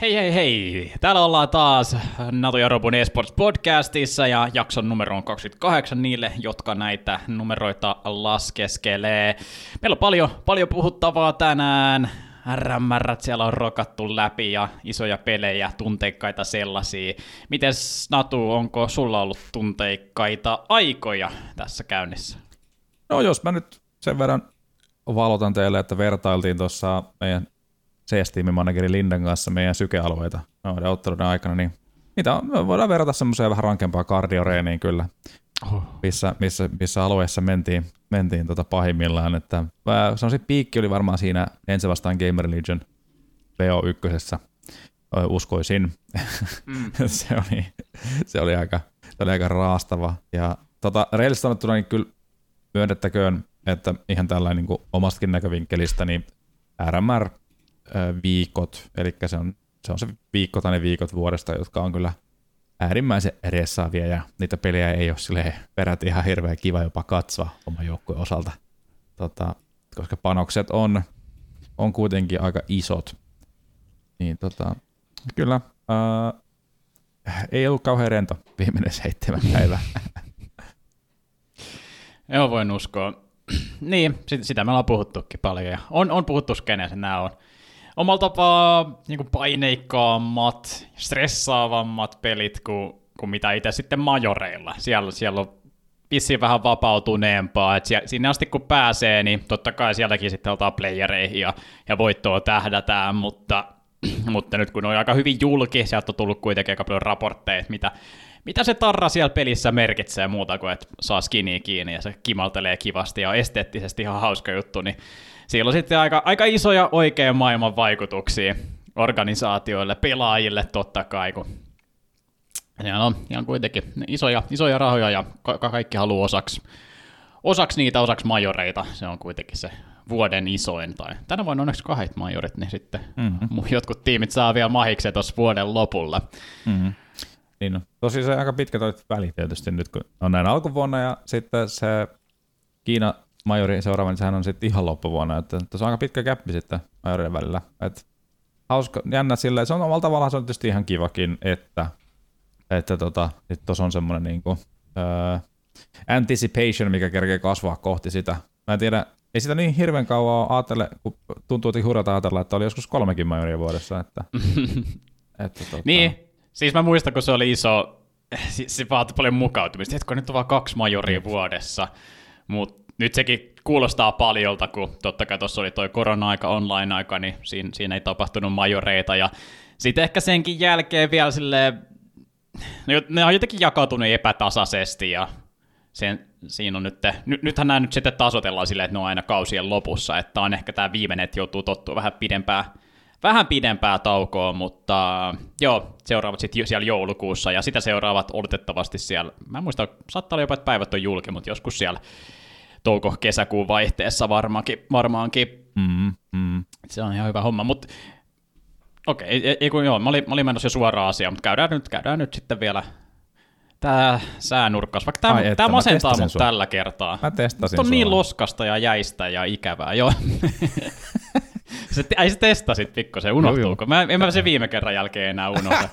Hei hei hei! Täällä ollaan taas Nato Robun eSports podcastissa ja jakson numero on 28 niille, jotka näitä numeroita laskeskelee. Meillä on paljon, paljon puhuttavaa tänään. RMR siellä on rokattu läpi ja isoja pelejä, tunteikkaita sellaisia. Mites Natu, onko sulla ollut tunteikkaita aikoja tässä käynnissä? No jos mä nyt sen verran valotan teille, että vertailtiin tuossa meidän CS-tiimin manageri Lindan kanssa meidän sykealueita noiden otteluiden aikana, niin niitä on, voidaan verrata semmoiseen vähän rankempaa kardioreeniin kyllä, oh. missä, missä, missä alueessa mentiin, mentiin tota pahimmillaan. Että, sanoisin, piikki oli varmaan siinä ensin vastaan Gamer Legion BO1, uskoisin. Mm. se, oli, se, oli aika, se oli aika raastava. Ja tota, reilisesti sanottuna niin kyllä myönnettäköön, että ihan tällainen niin omastakin näkövinkkelistä, niin RMR viikot, eli se on, se on se viikko tai ne viikot vuodesta, jotka on kyllä äärimmäisen ressaavia ja niitä pelejä ei ole peräti ihan hirveän kiva jopa katsoa oman joukkueen osalta, tota, koska panokset on, on kuitenkin aika isot. Niin tota, kyllä, ää, ei ollut kauhean rento viimeinen seitsemän päivää. Joo, voin uskoa. niin, sitä me ollaan puhuttukin paljon on, on puhuttu skeneessä, nämä on omalla tapaa niin paineikkaammat, stressaavammat pelit kuin, kuin mitä itse sitten majoreilla. Siellä, siellä on vissiin vähän vapautuneempaa, että sinne asti kun pääsee, niin totta kai sieltäkin sitten otetaan playereihin ja, ja voittoa tähdätään, mutta, mutta nyt kun on aika hyvin julki, sieltä on tullut kuitenkin aika paljon raportteja, mitä, mitä se tarra siellä pelissä merkitsee muuta kuin, että saa skiniä kiinni ja se kimaltelee kivasti ja esteettisesti ihan hauska juttu, niin siellä on sitten aika, aika isoja oikean maailman vaikutuksia organisaatioille, pelaajille totta kai, kun ja on ihan kuitenkin isoja, isoja rahoja ja ka- kaikki haluaa osaksi, osaksi niitä, osaksi majoreita. Se on kuitenkin se vuoden isoin. Tai tänä vuonna onneksi kahdet majorit, niin sitten mm-hmm. jotkut tiimit saa vielä mahiksen tuossa vuoden lopulla. Mm-hmm. Niin. Tosi se aika pitkä toi väli tietysti nyt, kun on näin alkuvuonna ja sitten se Kiina majori seuraava, niin sehän on sitten ihan loppuvuonna, että tuossa on aika pitkä käppi sitten majorien välillä. Et hauska, jännä sillä, se on omalla tavallaan se on tietysti ihan kivakin, että että tota, tuossa on semmoinen niinku, uh, anticipation, mikä kerkee kasvaa kohti sitä. Mä en tiedä, ei sitä niin hirveän kauan ajatelle, kun tuntuu hurjalta ajatella, että oli joskus kolmekin majoria vuodessa. Että, että tota... Niin, siis mä muistan, kun se oli iso, se vaati paljon mukautumista, että kun nyt on vaan kaksi majoria vuodessa, mutta nyt sekin kuulostaa paljolta, kun totta kai tuossa oli toi korona-aika, online-aika, niin siinä, siinä ei tapahtunut majoreita, ja sitten ehkä senkin jälkeen vielä silleen, no, ne on jotenkin jakautunut epätasaisesti, ja sen, siinä on nyt, ny, nythän nämä nyt sitten tasotellaan silleen, että ne on aina kausien lopussa, että on ehkä tämä viimeinen, että joutuu tottua vähän pidempää, vähän pidempää taukoa, mutta joo, seuraavat sitten siellä joulukuussa, ja sitä seuraavat odotettavasti siellä, mä en muista, saattaa olla jopa, että päivät on julki, mutta joskus siellä touko-kesäkuun vaihteessa varmaankin. varmaankin. Mm, mm. Se on ihan hyvä homma, mutta okei, okay, ei, kun joo, mä olin, mä olin menossa jo suoraan asiaan, mutta käydään nyt, käydään nyt sitten vielä tämä säänurkkaus, vaikka tämä, Ai, tämä masentaa mut tällä kertaa. Mä testasin on niin loskasta ja jäistä ja ikävää, joo. Se, ai sä testasit pikkusen, unohtuuko? Mä, en mä se viime kerran jälkeen enää unohda.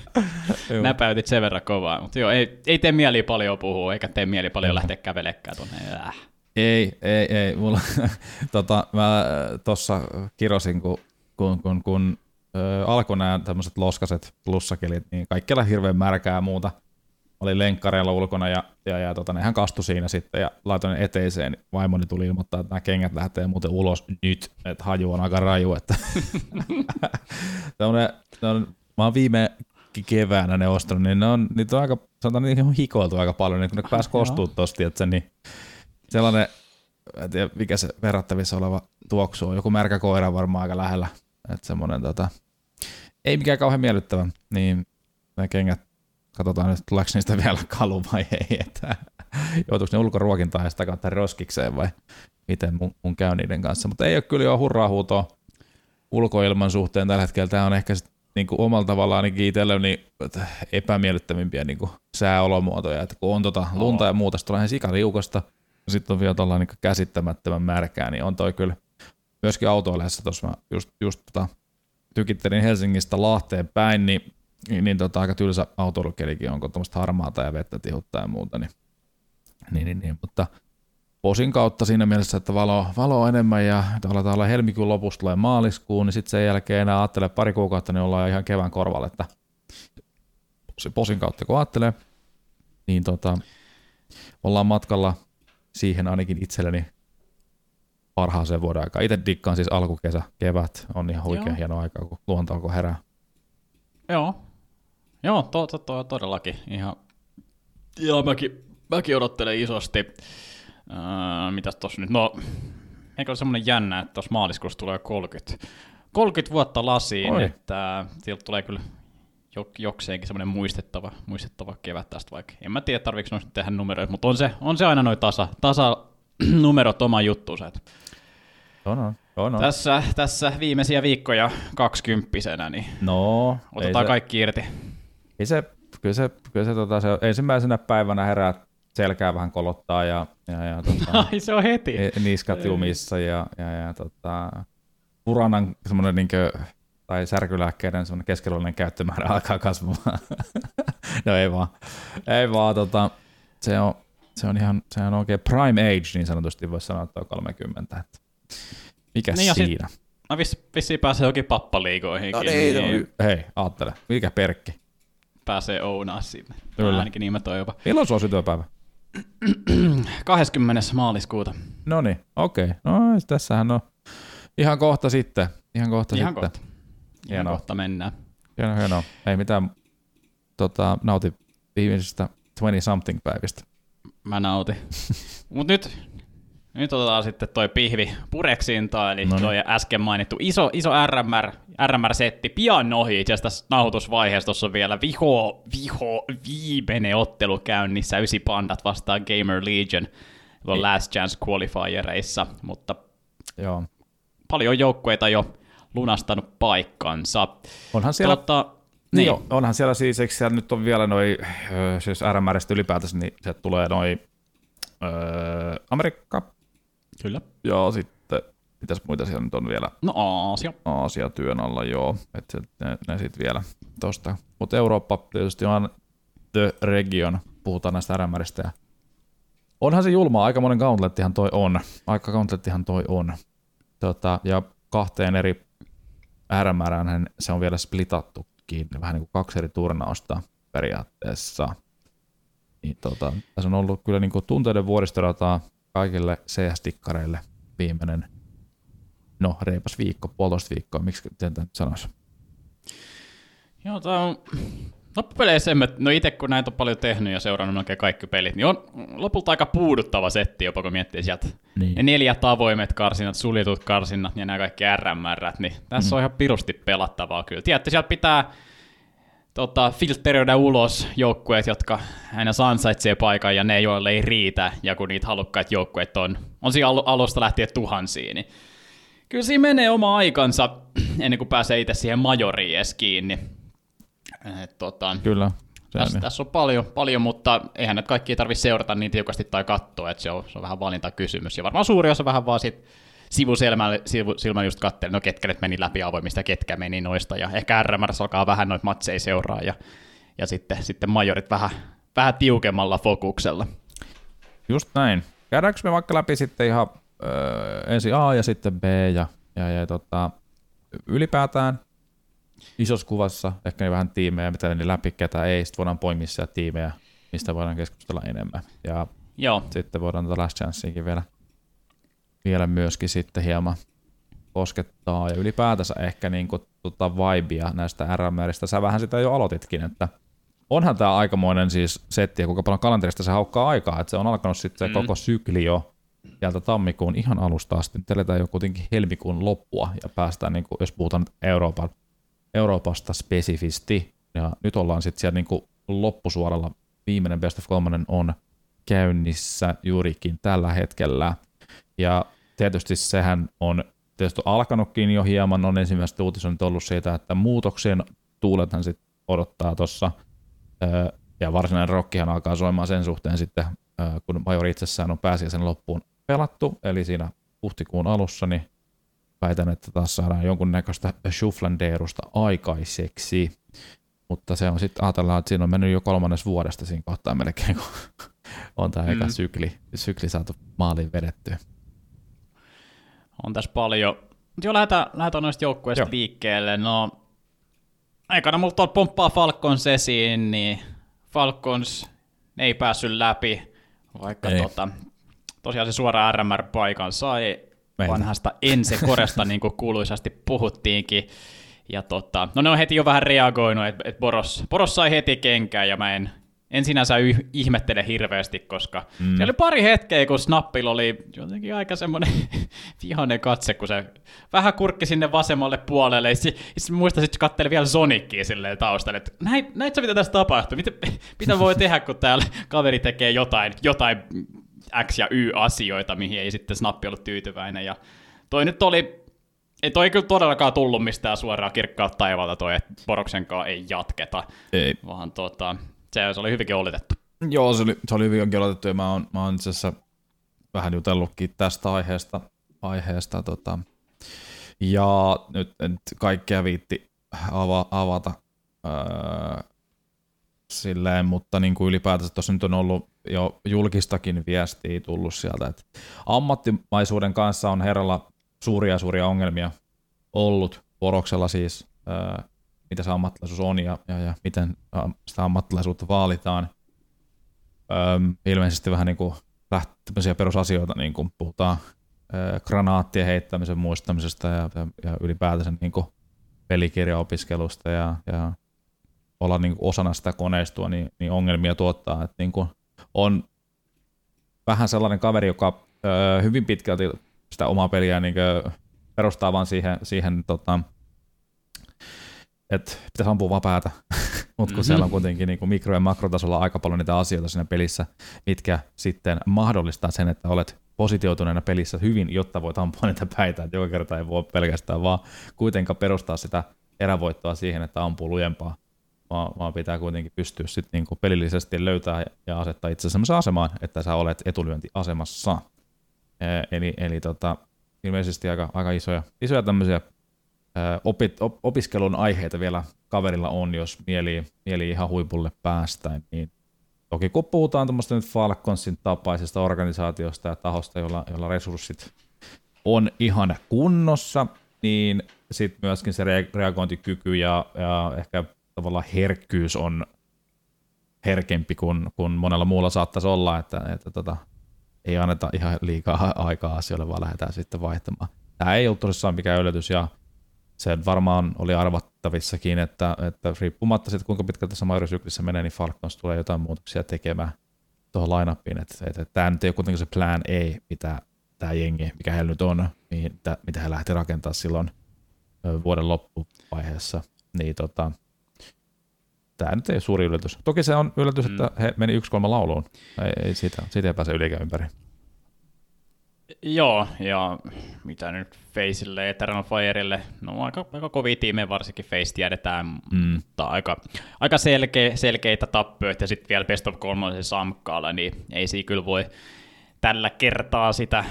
Näpäytit sen verran kovaa. Mutta joo, ei, ei tee mieli paljon puhua, eikä tee mieli paljon lähteä kävelekään tuonne. Äh. Ei, ei, ei. Mulla, tota, mä tuossa kirosin, kun, kun, kun, kun ö, alkoi nämä tämmöiset loskaset plussakelit, niin kaikkialla hirveän märkää muuta olin lenkkareilla ulkona ja, ja, ja tota, nehän kastui siinä sitten ja laitoin ne eteiseen. Vaimoni tuli ilmoittaa, että nämä kengät lähtee muuten ulos nyt, että haju on aika raju. Että Tällainen, on, mä oon viime keväänä ne ostanut, niin ne on, niitä on aika, sanotaan, niitä on hikoiltu aika paljon, niin kun ne pääsi kostuu tosta, että se, niin sellainen, en tiedä mikä se verrattavissa oleva tuoksu on, joku märkä koira varmaan aika lähellä, että semmoinen tota, ei mikään kauhean miellyttävä, niin ne kengät katsotaan nyt, tuleeko niistä vielä kalu vai ei, että joutuuko ne ulkoruokintaan ja sitä kautta roskikseen vai miten mun, mun käy niiden kanssa. Mutta ei ole kyllä jo hurraa huutoa ulkoilman suhteen tällä hetkellä. Tämä on ehkä niin kuin omalla tavallaan ainakin itselleni epämiellyttävimpiä niin kuin sääolomuotoja, että kun on tota lunta ja muuta, tulee ihan sikaliukasta, sitten on vielä tuolla niin käsittämättömän märkää, niin on toi kyllä myöskin autoileessa tuossa just, just tota, tykittelin Helsingistä Lahteen päin, niin, niin, niin tota, aika tylsä autoilukelikin on, kun tuommoista harmaata ja vettä tihuttaa ja muuta, niin, niin, niin, niin mutta posin kautta siinä mielessä, että valo, valo on enemmän ja aletaan olla helmikuun lopusta tulee maaliskuun, niin sitten sen jälkeen enää ajattelee pari kuukautta, niin ollaan ihan kevään korvalle, että posin kautta kun ajattelee, niin tota, ollaan matkalla siihen ainakin itselleni parhaaseen vuoden aikaa. Itse dikkaan siis alkukesä, kevät on ihan huikea Joo. hieno aika, kun luonto alkoi herää. Joo, Joo to, to, to, todellakin. Ihan... Ja mäkin, mäkin odottelen isosti. Äh, mitäs tossa nyt? No, eikö ole semmoinen jännä, että tuossa maaliskuussa tulee 30, 30 vuotta lasiin, Oi. että sieltä tulee kyllä jokseenkin semmoinen muistettava, muistettava kevät tästä vaikka. En mä tiedä, tarviiko noista tehdä numeroita, mutta on se, on se aina noin tasa, tasa numerot oma juttuunsa. On, on. On, on. Tässä, tässä viimeisiä viikkoja kaksikymppisenä, niin no, otetaan se, kaikki irti. Ei se, kyllä se, kyllä se, tota, se ensimmäisenä päivänä herää selkää vähän kolottaa ja, ja, ja tota, Ai, se on heti. niskat jumissa ja, ja, ja tota, puranan semmoinen niinkö, tai särkylääkkeiden semmoinen keskiluollinen käyttömäärä alkaa kasvamaan. no ei vaan, ei vaan, tota, se on, se on ihan se on oikein prime age, niin sanotusti voisi sanoa, että on 30. Että mikä niin siinä? Sit, no viss, vissiin pääsee jokin pappaliigoihin. No niin, niin. Hei, aattele, mikä perkki? Pääsee ounaa sinne. Kyllä. Ainakin niin mä toivon. Milloin sulla syntymäpäivä? 20. maaliskuuta. No niin, okei. Okay. No tässähän on ihan kohta sitten. Ihan kohta ihan sitten. Kohta. Ihan kohta mennään. Hienoa, hienoa. Ei mitään, tota, nauti viimeisestä 20-something päivistä. Mä nautin. Mut nyt, nyt otetaan sitten toi pihvi pureksinta, eli no niin. toi äsken mainittu iso, iso RMR, RMR-setti pian ohi. Itse asiassa tässä nauhoitusvaiheessa tuossa on vielä viho, viho, viimeinen ottelu käynnissä, ysi pandat vastaan Gamer Legion, on Last Chance Qualifiereissa, mutta Joo. paljon joukkueita jo lunastanut paikkansa. Onhan siellä, tota, niin. Joo, onhan siellä siis, eikö siellä nyt on vielä noin, siis RMRistä ylipäätänsä, niin se tulee noin öö, Amerikka. Kyllä. Joo, sitten mitäs muita siellä nyt on vielä? No Aasia. Aasia työn alla, joo. että ne, ne sitten vielä tosta. Mutta Eurooppa tietysti on the region, puhutaan näistä RMRistä. Ja onhan se julmaa, aika monen gauntlettihan toi on. Aika gauntlettihan toi on. Tota, ja kahteen eri RMR se on vielä splitattu kiinni, vähän niin kuin kaksi eri turnausta periaatteessa. Niin tota, tässä on ollut kyllä niin kuin tunteiden vuoristorataa kaikille CS-dikkareille viimeinen, no reipas viikko, puolitoista viikkoa, miksi tätä nyt sanoisi? Joo, tämä on loppupeleissä, no itse kun näitä on paljon tehnyt ja seurannut melkein kaikki pelit, niin on lopulta aika puuduttava setti jopa, kun miettii sieltä niin. ne neljät avoimet karsinat, suljetut karsinat ja nämä kaikki RMR, niin tässä mm. on ihan pirusti pelattavaa kyllä. Tiedätte, sieltä pitää tota, filtteröidä ulos joukkueet, jotka aina ansaitsee paikan ja ne, joille ei riitä, ja kun niitä halukkaita joukkueet on, on siinä alusta lähtien tuhansia, niin kyllä siinä menee oma aikansa ennen kuin pääsee itse siihen majoriin edes kiinni. Et, tota, kyllä. Tässä, tässä on paljon, paljon, mutta eihän nyt kaikki tarvitse seurata niin tiukasti tai katsoa, että se on, se on vähän valintakysymys. Ja varmaan suuri osa vähän vaan sit sivusilmällä, sivusilmällä just katselin, no ketkä nyt meni läpi avoimista ja ketkä meni noista, ja ehkä RMRS alkaa vähän noita matseja seuraa, ja, ja sitten, sitten majorit vähän, vähän tiukemmalla fokuksella. Just näin. Käydäänkö me vaikka läpi sitten ihan öö, ensin A ja sitten B, ja, ja, ja tota, ylipäätään isossa kuvassa ehkä niin vähän tiimejä, mitä ne läpi, ketä ei, sitten voidaan poimia tiimejä, mistä voidaan keskustella enemmän. Ja Joo. sitten voidaan tätä Last Chanceinkin vielä vielä myöskin sitten hieman koskettaa ja ylipäätänsä ehkä niin kuin, tota vibea näistä RMRistä. Sä vähän sitä jo aloititkin, että onhan tämä aikamoinen siis setti ja kuinka paljon kalenterista se haukkaa aikaa, että se on alkanut sitten mm. koko sykli jo sieltä tammikuun ihan alusta asti. Nyt eletään jo kuitenkin helmikuun loppua ja päästään, niin kuin, jos puhutaan Euroopan, Euroopasta spesifisti, ja nyt ollaan sitten siellä niin kuin loppusuoralla. Viimeinen Best of 3 on käynnissä juurikin tällä hetkellä. Ja tietysti sehän on tietysti alkanutkin jo hieman, on ensimmäiset uutisoinnit ollut siitä, että muutoksien tuulethan sitten odottaa tuossa, ja varsinainen rokkihan alkaa soimaan sen suhteen sitten, kun Major itsessään on pääsiäisen loppuun pelattu, eli siinä huhtikuun alussa, niin väitän, että taas saadaan jonkunnäköistä Schufflandeerusta aikaiseksi. Mutta se on sitten, ajatellaan, että siinä on mennyt jo kolmannes vuodesta siinä kohtaa melkein, kun on tämä mm. eka sykli, sykli saatu maaliin vedettyä. On tässä paljon. Mutta jo lähdetään, lähdetään noista joukkueista liikkeelle. No, aikana mulla tuolla pomppaa Falcons esiin, niin Falcons ei päässyt läpi, vaikka ei. tota, tosiaan se suora RMR-paikan sai Meitä. vanhasta Ense Koresta, niin kuin kuuluisasti puhuttiinkin. Ja tota, no ne on heti jo vähän reagoinut, että et Boros, Boros sai heti kenkään ja mä en, en sinänsä yh, ihmettele hirveästi, koska mm. siellä oli pari hetkeä, kun Snappilla oli jotenkin aika semmoinen vihainen katse, kun se vähän kurkki sinne vasemmalle puolelle, ja sitten muista sitten katseli vielä Sonicia silleen taustalle, että näit, näit sä mitä tässä tapahtuu, mitä, mitä voi tehdä, kun täällä kaveri tekee jotain, jotain X ja Y-asioita, mihin ei sitten Snappi ollut tyytyväinen, ja toi nyt oli ei toi kyllä todellakaan tullut mistään suoraan kirkkaat taivalta toi, että Boroksenkaan ei jatketa, ei. vaan tota, se, se oli hyvinkin oletettu. Joo, se oli, se oli hyvinkin oletettu ja mä oon, mä oon itse asiassa vähän jutellutkin tästä aiheesta, aiheesta tota. ja nyt en kaikkea viitti ava, avata öö, silleen, mutta niin kuin ylipäätänsä tuossa nyt on ollut jo julkistakin viestiä tullut sieltä, että ammattimaisuuden kanssa on herralla suuria suuria ongelmia ollut Poroksella siis, öö, mitä se ammattilaisuus on ja, ja, ja miten sitä ammattilaisuutta vaalitaan. Öö, ilmeisesti vähän niin kuin tämmöisiä perusasioita, niin kuin puhutaan öö, granaattien heittämisen muistamisesta ja, ja, ja ylipäätänsä niin kuin pelikirjaopiskelusta ja, ja olla niin kuin osana sitä koneistoa, niin, niin ongelmia tuottaa. Että niin kuin on vähän sellainen kaveri, joka öö, hyvin pitkälti sitä omaa peliä niin perustaa vaan siihen, siihen tota, että pitäisi ampua vaan päätä. Mutta kun mm-hmm. siellä on kuitenkin niin kuin mikro- ja makrotasolla aika paljon niitä asioita siinä pelissä, mitkä sitten mahdollistaa sen, että olet positioituneena pelissä hyvin, jotta voit ampua niitä päitä. Että joka kerta ei voi pelkästään vaan kuitenkaan perustaa sitä erävoittoa siihen, että ampuu lujempaa, vaan, vaan pitää kuitenkin pystyä sitten niin kuin pelillisesti löytää ja asettaa itse sellaiseen asemaan, että sä olet etulyöntiasemassa. Eli, eli tota, ilmeisesti aika, aika isoja, isoja tämmöisiä opit, op, opiskelun aiheita vielä kaverilla on, jos mieli, mieli ihan huipulle päästä, niin toki kun puhutaan tuommoista nyt Falconsin tapaisesta organisaatiosta ja tahosta, jolla, jolla resurssit on ihan kunnossa, niin sitten myöskin se reagointikyky ja, ja ehkä tavallaan herkkyys on herkempi kuin, kuin monella muulla saattaisi olla, että, että tota, ei anneta ihan liikaa aikaa asioille, vaan lähdetään sitten vaihtamaan. Tämä ei ollut tosissaan mikään yllätys ja se varmaan oli arvattavissakin, että, että riippumatta siitä, kuinka pitkältä tässä majorisyklissä menee, niin Falcons tulee jotain muutoksia tekemään tuohon lineupiin. Että, että, että tämä nyt ei ole kuitenkin se plan A, mitä tämä jengi, mikä heillä nyt on, mihin, mitä he lähti rakentamaan silloin vuoden loppuvaiheessa. Niin tota, tämä nyt ei ole suuri yllätys. Toki se on yllätys, mm. että he meni yksi kolme lauluun. Ei, ei siitä, siitä ei pääse ylikään ympäri. Joo, ja mitä nyt Faceille, Eternal Fireille, no aika, aika kovia tiimejä varsinkin Face tiedetään, mm. mutta aika, aika selkeä, selkeitä tappioita. Ja sitten vielä Best of kolmosen Samkaalla, niin ei siinä kyllä voi tällä kertaa sitä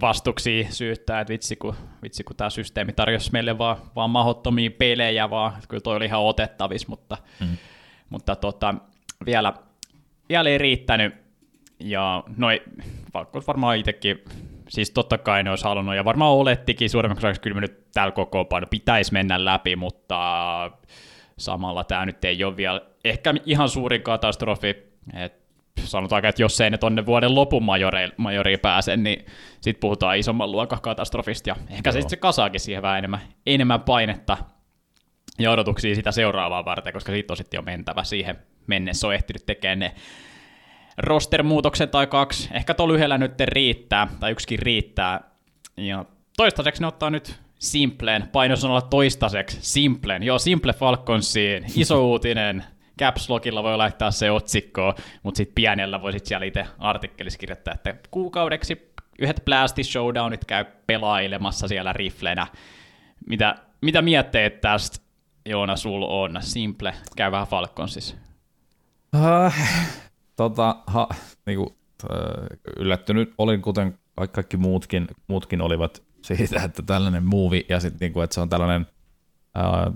vastuksia syyttää, että vitsi kun, vitsi kun tämä systeemi tarjosi meille vaan, vaan mahdottomia pelejä, vaan. Kyllä toi oli ihan otettavissa, mutta, mm. mutta tota, vielä, vielä ei riittänyt, ja noi, varmaan itsekin, siis totta kai ne olisi halunnut, ja varmaan olettikin suuremmaksi osaksi kyllä nyt täällä koko paino pitäisi mennä läpi, mutta samalla tämä nyt ei ole vielä ehkä ihan suurin katastrofi, että sanotaan, että jos ei ne tonne vuoden lopun majoriin, majoriin pääse, niin sitten puhutaan isomman luokan katastrofista, ja ehkä Joo. se sitten se kasaakin siihen vähän enemmän, enemmän painetta ja odotuksia sitä seuraavaa varten, koska siitä on sitten jo mentävä. Siihen mennessä, on ehtinyt tekemään ne roster-muutoksen tai kaksi, ehkä tuolla yhdellä nyt riittää, tai yksikin riittää, ja toistaiseksi ne ottaa nyt Simplen, painosanalla toistaiseksi, Simplen, joo, Simple Falconsiin, iso uutinen, Caps Lockilla voi laittaa se otsikkoon, mutta sitten pienellä voi sitten siellä itse artikkelissa kirjoittaa, että kuukaudeksi yhdet Blasty Showdownit käy pelailemassa siellä riflenä. Mitä, mitä mietteet tästä, Joona, sul on? Simple, käy vähän Falconsissa. Uh, tota, ha, niinku, uh, yllättynyt olin, kuten kaikki muutkin, muutkin olivat siitä, että tällainen muuvi ja sitten niinku, että se on tällainen ää,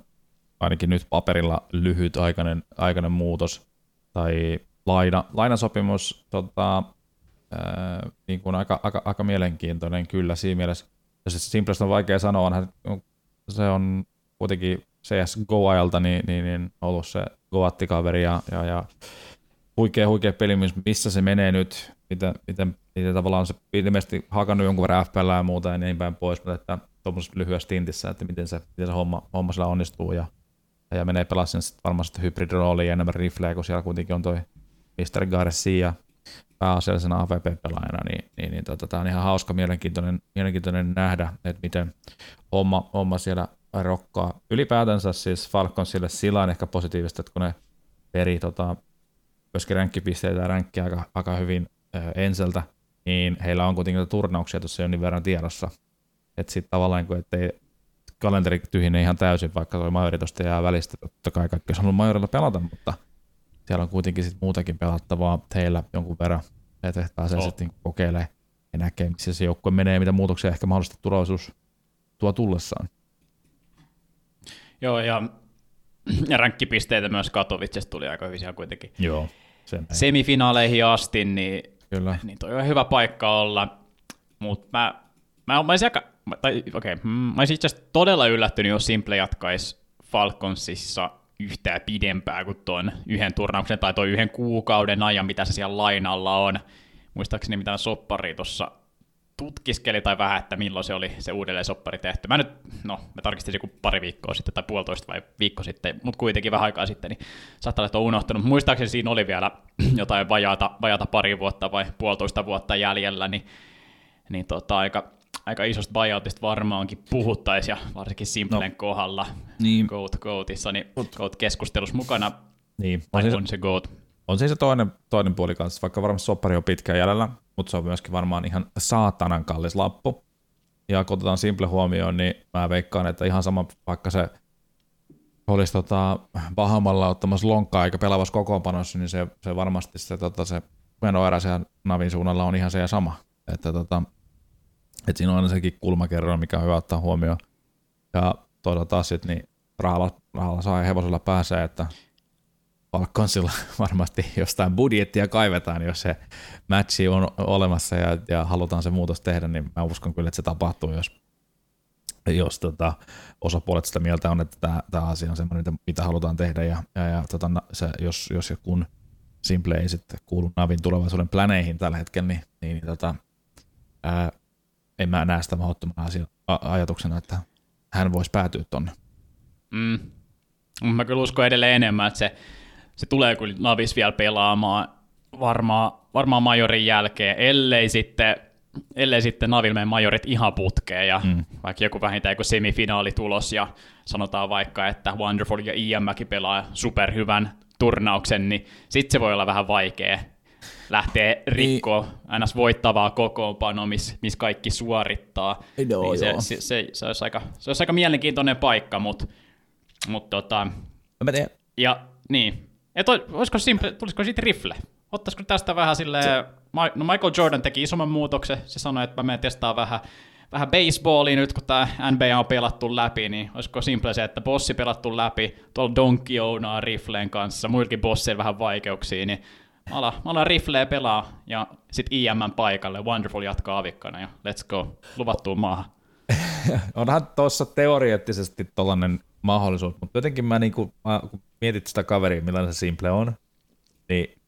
ainakin nyt paperilla lyhyt aikainen, aikainen muutos tai laina, lainasopimus tota, ää, niin kuin aika, aika, aika, mielenkiintoinen kyllä siinä mielessä. Ja se Simplest on vaikea sanoa, onhan, se on kuitenkin CS Go-ajalta niin, niin, niin ollut se Goatti-kaveri ja, ja, ja huikea, huikea peli, missä se menee nyt, miten, miten, miten tavallaan se ilmeisesti hakannut jonkun verran FPL ja muuta ja niin päin pois, mutta että tuommoisessa lyhyessä tintissä, että miten se, miten se homma, homma sillä onnistuu ja, ja menee pelaa sen sitten varmasti hybridirooliin ja enemmän rifleä, kun siellä kuitenkin on toi Mr. Garcia pääasiallisena AVP-pelaajana, niin, niin, niin tota, tämä on ihan hauska, mielenkiintoinen, mielenkiintoinen nähdä, että miten homma, homma siellä rokkaa. Ylipäätänsä siis Falconsille sillä on ehkä positiivista, että kun ne peri tota, myöskin ränkkipisteitä ja ränkkiä aika, aika hyvin äh, enseltä, niin heillä on kuitenkin turnauksia tuossa jonkin verran tiedossa. Että sitten tavallaan, kun ettei kalenteri tyhjene ihan täysin, vaikka tuo majori tuosta jää välistä, totta kai kaikki olisi halunnut majorilla pelata, mutta siellä on kuitenkin sit muutakin pelattavaa heillä jonkun verran, että pääsee oh. sitten niin kokeilemaan ja näkee, missä se joukkue menee, mitä muutoksia ehkä mahdollisesti tulevaisuus tuo tullessaan. Joo, ja, ja ränkkipisteitä myös Katowicesta tuli aika hyvin siellä kuitenkin. Joo, sen semifinaaleihin asti, niin, Kyllä. niin toi on hyvä paikka olla. Mutta mä, mä, mä olisin aika, tai okei, okay, mä olisin itse asiassa todella yllättynyt, jos Simple jatkaisi Falconsissa yhtään pidempää kuin tuon yhden turnauksen tai tuon yhden kuukauden ajan, mitä se siellä lainalla on. Muistaakseni mitään soppari tuossa tutkiskeli tai vähän, että milloin se oli se uudelleen soppari tehty. Mä nyt, no, mä tarkistin joku pari viikkoa sitten tai puolitoista vai viikko sitten, mutta kuitenkin vähän aikaa sitten, niin saattaa olla, että on unohtanut. Muistaakseni siinä oli vielä jotain vajaata, vajaata pari vuotta vai puolitoista vuotta jäljellä, niin, niin tota, aika, aika isosta buyoutista varmaankin puhuttaisiin, ja varsinkin Simplen no, kohdalla niin. Goat Goatissa, niin Goat keskustelussa mukana, niin. se, on se Goat. On siis se toinen, toinen puoli kanssa, vaikka varmasti soppari on pitkään jäljellä, mutta se on myöskin varmaan ihan saatanan kallis lappu. Ja kun otetaan Simple huomioon, niin mä veikkaan, että ihan sama, vaikka se olisi tota, Bahamalla ottamassa lonkkaa eikä pelaavassa kokoonpanossa, niin se, se varmasti se, tota, se menoerä siellä Navin suunnalla on ihan se ja sama. Että tota, et siinä on aina sekin kulmakerroin, mikä on hyvä ottaa huomioon. Ja toisaalta taas sit, niin rahalla, rahalla saa ja hevosella pääsee, että Falconsilla varmasti jostain budjettia kaivetaan, jos se matchi on olemassa ja, ja halutaan se muutos tehdä, niin mä uskon kyllä, että se tapahtuu, jos, jos tota, osapuolet sitä mieltä on, että tämä, asia on semmoinen, mitä halutaan tehdä ja, ja, ja tota, se, jos, jos ja kun Simple ei sitten kuulu Navin tulevaisuuden planeihin tällä hetkellä, niin, niin, tota, ää, en mä näe sitä mahdottomana asia, ajatuksena, että hän voisi päätyä tonne. Mm. Mä kyllä uskon edelleen enemmän, että se se tulee kyllä Navis vielä pelaamaan varmaan, varmaan majorin jälkeen, ellei sitten, ellei sitten Navil mene majorit ihan putkeen ja mm. vaikka joku vähintään joku semifinaali-tulos ja sanotaan vaikka, että Wonderful ja IMmäkin pelaa superhyvän turnauksen, niin sitten se voi olla vähän vaikea lähteä rikkoa niin. aina voittavaa kokoonpanoa, missä mis kaikki suorittaa. No, niin se, se, se, se, olisi aika, se olisi aika mielenkiintoinen paikka, mutta mut tota, Mä tiedän. Ja et olisiko simple, tulisiko siitä rifle? Ottaisiko tästä vähän sille se... no Michael Jordan teki isomman muutoksen, se sanoi, että mä menen testaa vähän, vähän baseballia nyt, kun tämä NBA on pelattu läpi, niin olisiko simple se, että bossi pelattu läpi, tuolla Donkey Ounaa rifleen kanssa, muillakin bossilla vähän vaikeuksia, niin mä alan, mä alan rifleä pelaa, ja sitten IMN paikalle, Wonderful jatkaa avikkana, ja let's go, luvattuun maahan. Onhan tuossa teoreettisesti tollanen mahdollisuus, mutta jotenkin mä, niinku, mä kun mietit sitä kaveria, millainen se Simple on, niin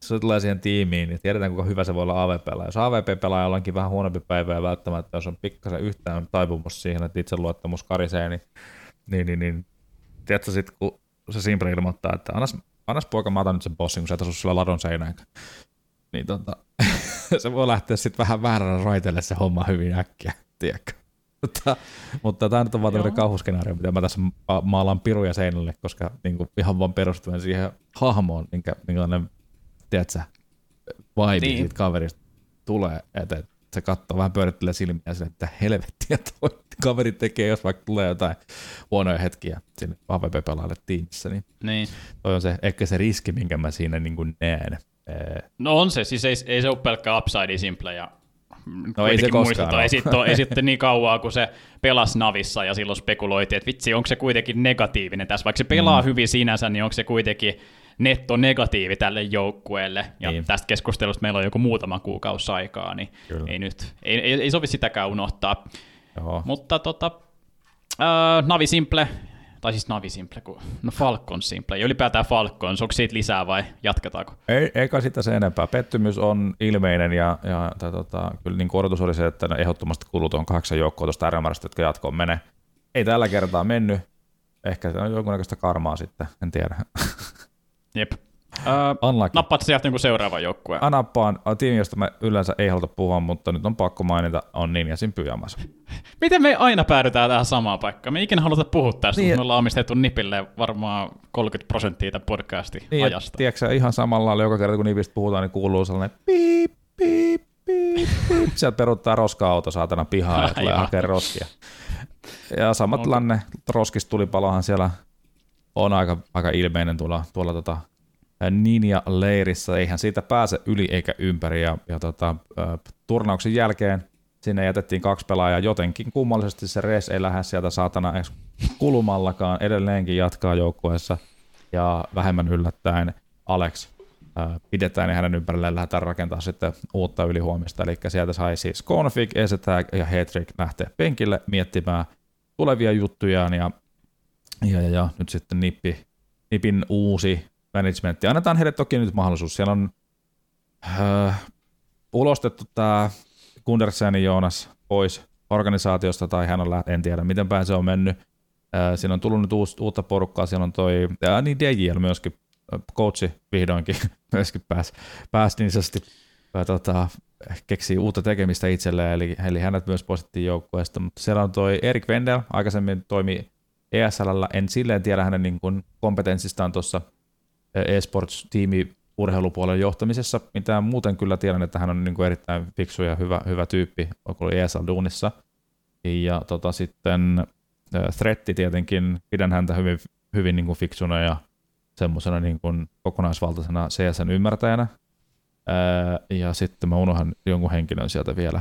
se tulee siihen tiimiin, niin tiedetään kuinka hyvä se voi olla AVP-pelaaja. Jos AVP-pelaaja onkin vähän huonompi päivä ja välttämättä, jos on pikkasen yhtään taipumus siihen, että itseluottamus karisee, niin, niin, niin, niin tiedätkö sitten, kun se Simple ilmoittaa, että annas, annas poika, mä otan nyt sen bossin, kun sä et sillä ladon seinään. Niin tota, se voi lähteä sitten vähän väärällä raiteelle se homma hyvin äkkiä, tiedätkö? Mutta, mutta tämä nyt on vaan tämmöinen kauhuskenaario, mitä mä tässä maalaan piruja seinälle, koska niin kuin ihan vaan perustuen siihen hahmoon, minkä, minkälainen, tiedätkö, vibe niin. siitä kaverista tulee, että, se katsoo vähän pyörittelee silmiä sille, että helvettiä tuo kaveri tekee, jos vaikka tulee jotain huonoja hetkiä sinne AVP-pelaajalle tiimissä, niin, niin. toi on se, ehkä se riski, minkä mä siinä niin kuin näen. No on se, siis ei, ei se ole pelkkä upside simple ja No ei se koskaan. Ei sitten, ei sitten niin kauan, kun se pelasi Navissa ja silloin spekuloitiin, että vitsi, onko se kuitenkin negatiivinen tässä. Vaikka se pelaa mm. hyvin sinänsä, niin onko se kuitenkin netto negatiivi tälle joukkueelle. Ja niin. tästä keskustelusta meillä on joku muutama kuukausi aikaa, niin ei nyt, ei, ei, ei sovi sitäkään unohtaa. Joo. Mutta tota, äh, Navi Simple, tai siis Navi Simple, kun, no Falcon Simple, ja ylipäätään Falcons, onko siitä lisää vai jatketaanko? Ei, eikä sitä se enempää. Pettymys on ilmeinen ja, ja tai, tota, kyllä niin odotus oli se, että ne ehdottomasti kulut on kahdeksan joukkoa tuosta RMRstä, jotka jatkoon menee. Ei tällä kertaa mennyt. Ehkä se on jonkunnäköistä karmaa sitten, en tiedä. Jep. Uh, nappaat sieltä jonkun seuraavan joukkueen? Anappaan tiimi, josta me yleensä ei haluta puhua, mutta nyt on pakko mainita, on Ninjasin pyjamas. Miten me aina päädytään tähän samaan paikkaan? Me ikinä haluta puhua tästä, niin, me ollaan omistettu Nipille varmaan 30 prosenttia tämän podcastin niin, ajasta. Tiedätkö ihan samalla lailla joka kerta kun Nipistä puhutaan, niin kuuluu sellainen piip, piip, piip, piip. Sieltä peruttaa roska-auto saatana pihaa ja tulee hakemaan roskia. Ja samat okay. lanne roskistulipalohan siellä on aika, aika ilmeinen tuolla, tuolla tota Ninja-leirissä. Eihän siitä pääse yli eikä ympäri. Ja, ja tota, turnauksen jälkeen sinne jätettiin kaksi pelaajaa. Jotenkin kummallisesti se res ei lähde sieltä saatana edes kulumallakaan. Edelleenkin jatkaa joukkueessa. Ja vähemmän yllättäen Alex pidetään ja hänen ympärilleen lähdetään rakentaa sitten uutta ylihuomista. Eli sieltä sai siis Config, Esetag ja Hetrick lähteä penkille miettimään tulevia juttujaan ja ja, ja, ja nyt sitten Nippi, Nipin uusi managementti. Annetaan heille toki nyt mahdollisuus. Siellä on äh, ulostettu tämä Gundersen Joonas pois organisaatiosta, tai hän on läht- en tiedä, miten päin se on mennyt. Äh, siinä on tullut nyt uus, uutta porukkaa, siellä on toi, äh, niin DJL myöskin, äh, coachi vihdoinkin myöskin pääsi pääs niin sanotusti äh, tota, keksii uutta tekemistä itselleen, eli, eli hänet myös poistettiin joukkueesta, mutta siellä on toi Erik Wendel, aikaisemmin toimi ESL, en silleen tiedä hänen niin kuin kompetenssistaan tuossa eSports-tiimi urheilupuolen johtamisessa, mitä muuten kyllä tiedän, että hän on niin kuin erittäin fiksu ja hyvä, hyvä tyyppi, kun oli ESL-duunissa. Ja tota, sitten Thretti tietenkin, pidän häntä hyvin, hyvin niin kuin fiksuna ja semmoisena niin kuin kokonaisvaltaisena CSN ymmärtäjänä. ja sitten mä unohan jonkun henkilön sieltä vielä,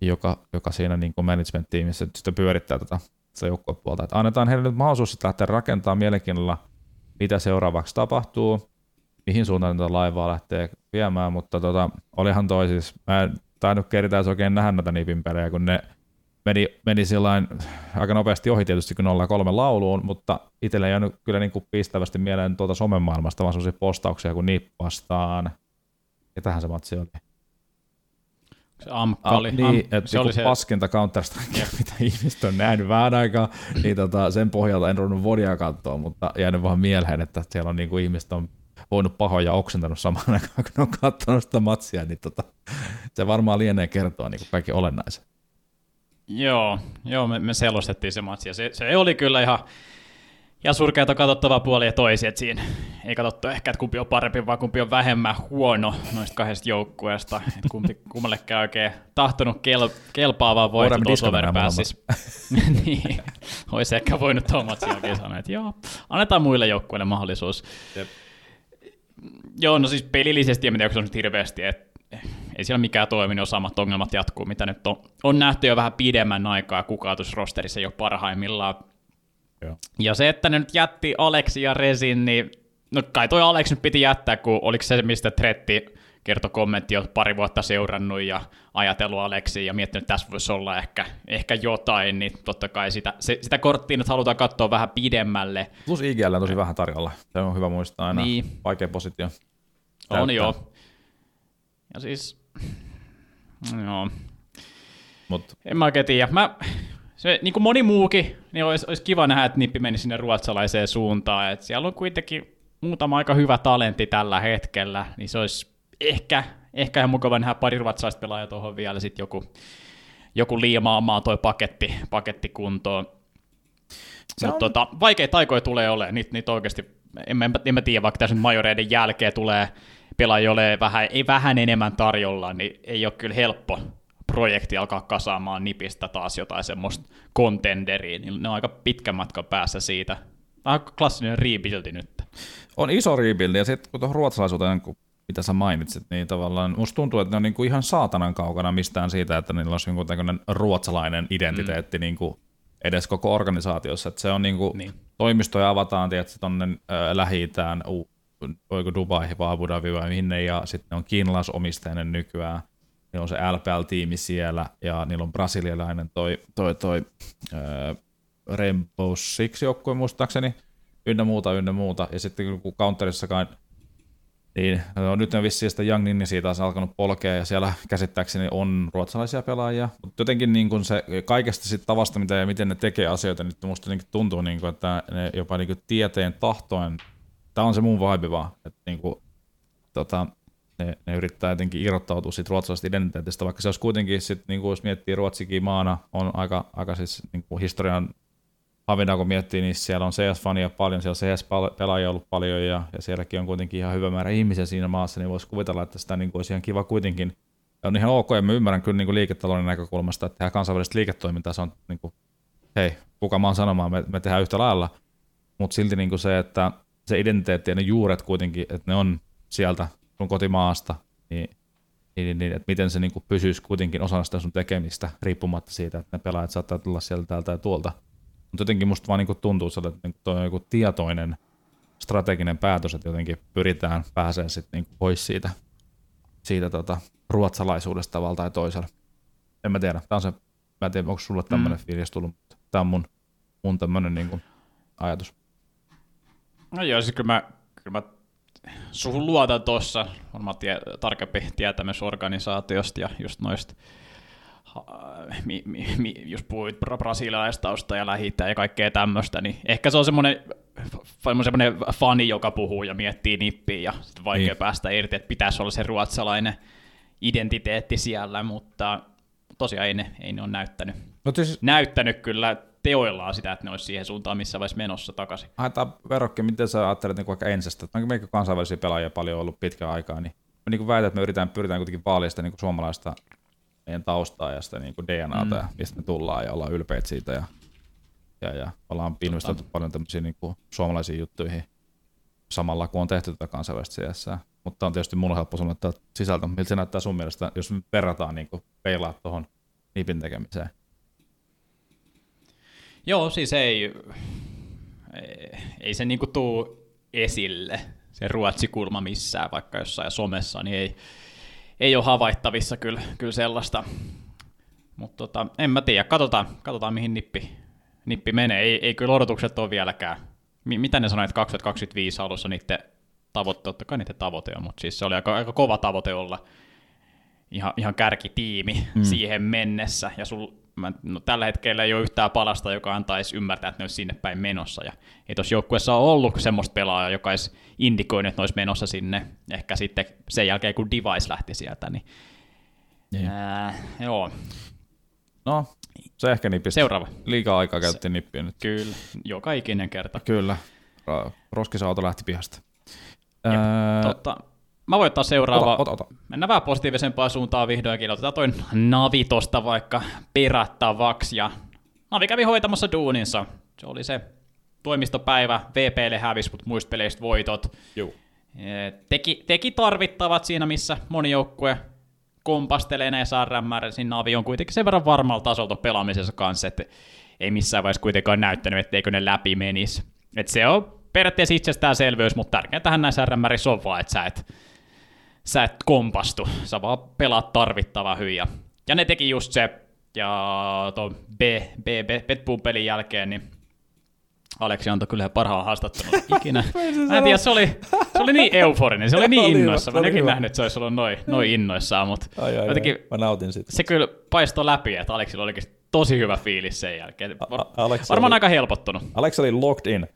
joka, joka siinä niin kuin management-tiimissä sitten pyörittää tätä sitä joukkuepuolta. Että annetaan heille nyt mahdollisuus lähteä rakentamaan mielenkiinnolla, mitä seuraavaksi tapahtuu, mihin suuntaan tätä laivaa lähtee viemään, mutta tota, olihan toi siis, mä en tainnut kertaa oikein nähdä näitä nipin pelejä, kun ne meni, meni sillain aika nopeasti ohi tietysti, kun 0-3 lauluun, mutta itselle ei jäänyt kyllä niin kuin pistävästi mieleen tuolta somemaailmasta, vaan sellaisia postauksia kuin Nip vastaan. Ja tähän se matsi oli. Se amkka oli. Ah, niin, että se oli se... paskinta counter mitä ihmiset on nähnyt vähän aikaa, niin tota, sen pohjalta en ruvennut vodia katsoa, mutta jäänyt vaan mieleen, että siellä on niin kuin ihmiset on voinut pahoja oksentanut samaan aikaan, kun on katsonut sitä matsia, niin tota, se varmaan lienee kertoa niin kaikki olennaisen. Joo, joo me, me selostettiin se matsi, ja se, se oli kyllä ihan ja surkeita katsottavaa puolia toisia, että siinä ei katsottu ehkä, että kumpi on parempi, vaan kumpi on vähemmän huono noista kahdesta joukkueesta, että kumpi, kummallekään oikein tahtonut kel, kelpaavaa voitto tuossa overpassissa. niin, olisi ehkä voinut Tomat jälkeen sanoa, että joo, annetaan muille joukkueille mahdollisuus. Jep. Joo, no siis pelillisesti, en tiedä, onko se on nyt hirveästi, että ei siellä mikään toiminut, jos samat ongelmat jatkuu, mitä nyt on, on nähty jo vähän pidemmän aikaa, kukaan tuossa rosterissa ei ole parhaimmillaan Joo. Ja se, että ne nyt jätti Aleksi ja Resin, niin no kai toi Alex nyt piti jättää, kun oliko se, mistä Tretti kertoi kommentti jo pari vuotta seurannut ja ajatellut Aleksi ja miettinyt, että tässä voisi olla ehkä, ehkä jotain, niin totta kai sitä, se, sitä korttia nyt halutaan katsoa vähän pidemmälle. Plus IGL on tosi vähän tarjolla. Se on hyvä muistaa aina. Niin. Vaikea positio. Täyttää. On joo. Ja siis, joo. Mut. En mä oikein tiedä. Mä, se, niin kuin moni muukin, niin olisi, olisi kiva nähdä, että Nippi meni sinne ruotsalaiseen suuntaan. Et siellä on kuitenkin muutama aika hyvä talentti tällä hetkellä, niin se olisi ehkä, ehkä ihan mukava nähdä pari ruotsalaista pelaajaa tuohon vielä, sitten joku, joku liimaamaan toi paketti, paketti kuntoon. Mutta on... tota, vaikeita aikoja tulee olemaan, niitä, niitä oikeasti, en, en, en mä tiedä, vaikka tässä majoreiden jälkeen tulee pelaajia ole vähän, ei vähän enemmän tarjolla, niin ei ole kyllä helppo, projekti alkaa kasaamaan nipistä taas jotain semmoista contenderia, niin ne on aika pitkän matkan päässä siitä. Aika klassinen rebuildi nyt. On iso rebuildi, ja sitten kun tuohon ruotsalaisuuteen kun mitä sä mainitsit, niin tavallaan musta tuntuu, että ne on niinku ihan saatanan kaukana mistään siitä, että niillä olisi joku ruotsalainen identiteetti mm. niinku edes koko organisaatiossa. Että se on niinku, niin. toimistoja avataan tietysti tuonne äh, Lähi-Itään, oiko Dubai vai Abu Dhabi vai minne, ja sitten on kiinalaisomisteinen nykyään. Niillä on se LPL-tiimi siellä, ja niillä on brasilialainen toi, toi, toi äh, Rainbow Six joukkue muistaakseni, ynnä muuta, ynnä muuta. Ja sitten kun Counterissakaan niin, no, nyt on vissiin sitä Young Ninni siitä on alkanut polkea ja siellä käsittääkseni on ruotsalaisia pelaajia, mutta jotenkin niin kuin se kaikesta sit tavasta, mitä ja miten ne tekee asioita, niin musta jotenkin tuntuu, niin kuin, että ne jopa niin tieteen tahtoen, tämä on se mun vibe vaan, että niin kuin, tota, ne, ne, yrittää jotenkin irrottautua siitä ruotsalaisesta identiteetistä, vaikka se olisi kuitenkin, sit, niin kuin jos miettii Ruotsikin maana, on aika, aika siis niin kuin historian Havina kun miettii, niin siellä on CS-fania paljon, siellä on CS-pelaajia ollut paljon ja, ja sielläkin on kuitenkin ihan hyvä määrä ihmisiä siinä maassa, niin voisi kuvitella, että sitä niin kuin olisi ihan kiva kuitenkin. Ja on ihan ok, ja mä ymmärrän kyllä niin kuin liiketalouden näkökulmasta, että tehdään kansainvälistä liiketoimintaa, se on niin kuin, hei, kuka mä oon sanomaan, me, me tehdään yhtä lailla, mutta silti niin kuin se, että se identiteetti ja ne juuret kuitenkin, että ne on sieltä sun kotimaasta, niin, niin, niin että miten se niin kuin pysyisi kuitenkin osana sitä sun tekemistä, riippumatta siitä, että ne pelaajat saattaa tulla sieltä täältä ja tuolta. Mutta jotenkin musta vaan niin tuntuu että niin toi on joku tietoinen strateginen päätös, että jotenkin pyritään pääsemään sitten niin pois siitä, siitä tota, ruotsalaisuudesta tavalla tai toisella. En mä tiedä. Tämä on se, mä en tiedä, onko sulle tämmöinen mm. fiilis tullut, mutta tämä on mun, mun tämmöinen niin ajatus. No joo, siis kyllä mä, kyllä mä suhun luotan tuossa, varmaan tie, tarkempi tietämys organisaatiosta ja just noista mi, mi, mi, jos puhuit brasilialaistausta ja lähitä ja kaikkea tämmöistä, niin ehkä se on semmoinen semmoinen fani, joka puhuu ja miettii nippiä ja sitten vaikea niin. päästä irti, että pitäisi olla se ruotsalainen identiteetti siellä, mutta tosiaan ei ne, ei ne ole näyttänyt. No siis... Näyttänyt kyllä teoillaan sitä, että ne olisi siihen suuntaan missä vaiheessa menossa takaisin. Haetaan verokki, miten sä ajattelet niin vaikka ensästä, että meikö kansainvälisiä pelaajia paljon ollut pitkään aikaa, niin mä niin väitän, että me yritetään, pyritään kuitenkin vaalia sitä niin suomalaista meidän taustaa ja sitä niin kuin DNAta, mm. ja mistä me tullaan ja ollaan ylpeitä siitä ja, ja, ja ollaan investoitu tota. paljon tämmöisiin niin kuin suomalaisiin juttuihin samalla, kun on tehty tätä kansainvälistä CS. Mutta on tietysti mulla helppo sanoa, että sisältö, miltä se näyttää sun mielestä, jos me verrataan niin kuin peilaa tuohon nipin tekemiseen. Joo, siis ei, ei, ei se niinku tuu esille, se ruotsikulma missään, vaikka jossain somessa, niin ei, ei ole havaittavissa kyllä, kyllä sellaista. Mutta tota, en mä tiedä, katsotaan, katsotaan mihin nippi, nippi menee. Ei, ei kyllä odotukset ole vieläkään. M- mitä ne sanoivat, että 2025 alussa niiden tavoite, totta kai niiden tavoite on, mutta siis se oli aika, aika kova tavoite olla ihan, ihan kärkitiimi mm. siihen mennessä, ja sul, mä, no, tällä hetkellä ei ole yhtään palasta, joka antaisi ymmärtää, että ne olisi sinne päin menossa. Ja ei tuossa joukkueessa ole ollut semmoista pelaajaa, joka olisi indikoinut, että ne olisi menossa sinne. Ehkä sitten sen jälkeen, kun Device lähti sieltä, niin, niin. Ää, joo. No, se ehkä nipistä. Seuraava. Liikaa aikaa käytettiin nippiä nyt. Kyllä, joka ikinen kerta. Kyllä. Roskisauto lähti pihasta. Jep, Ää... totta, Mä voin ottaa seuraava. Ota, ota, ota. Mennään vähän positiivisempaan suuntaan vihdoinkin. Otetaan toi Navi tosta vaikka perattavaksi. Ja Navi kävi hoitamassa duuninsa. Se oli se toimistopäivä. VPlle hävisi, mutta muista peleistä voitot. Juu. Teki, teki tarvittavat siinä, missä moni joukkue kompastelee näissä RMR. Siinä Navi on kuitenkin sen verran varmalla tasolta pelaamisessa kanssa, että ei missään vaiheessa kuitenkaan näyttänyt, etteikö ne läpi menisi. Et se on periaatteessa itsestäänselvyys, mutta tärkeintähän näissä RMRissä on vaan, että sä et sä et kompastu, sä vaan pelaat tarvittava hyviä. Ja ne teki just se, ja tuon B, B, B, B pelin jälkeen, niin Aleksi antoi kyllä parhaan haastattelun ikinä. Mä en tiedä, se oli, se oli niin euforinen, se oli niin innoissa. Mä en nähnyt, että se olisi ollut noin noi innoissaan, mutta ai, ai, jotenkin ai. Mä nautin siitä. se kyllä paistoi läpi, että Aleksilla olikin tosi hyvä fiilis sen jälkeen. Aleksi Varmaan oli, aika helpottunut. Aleksi oli locked in.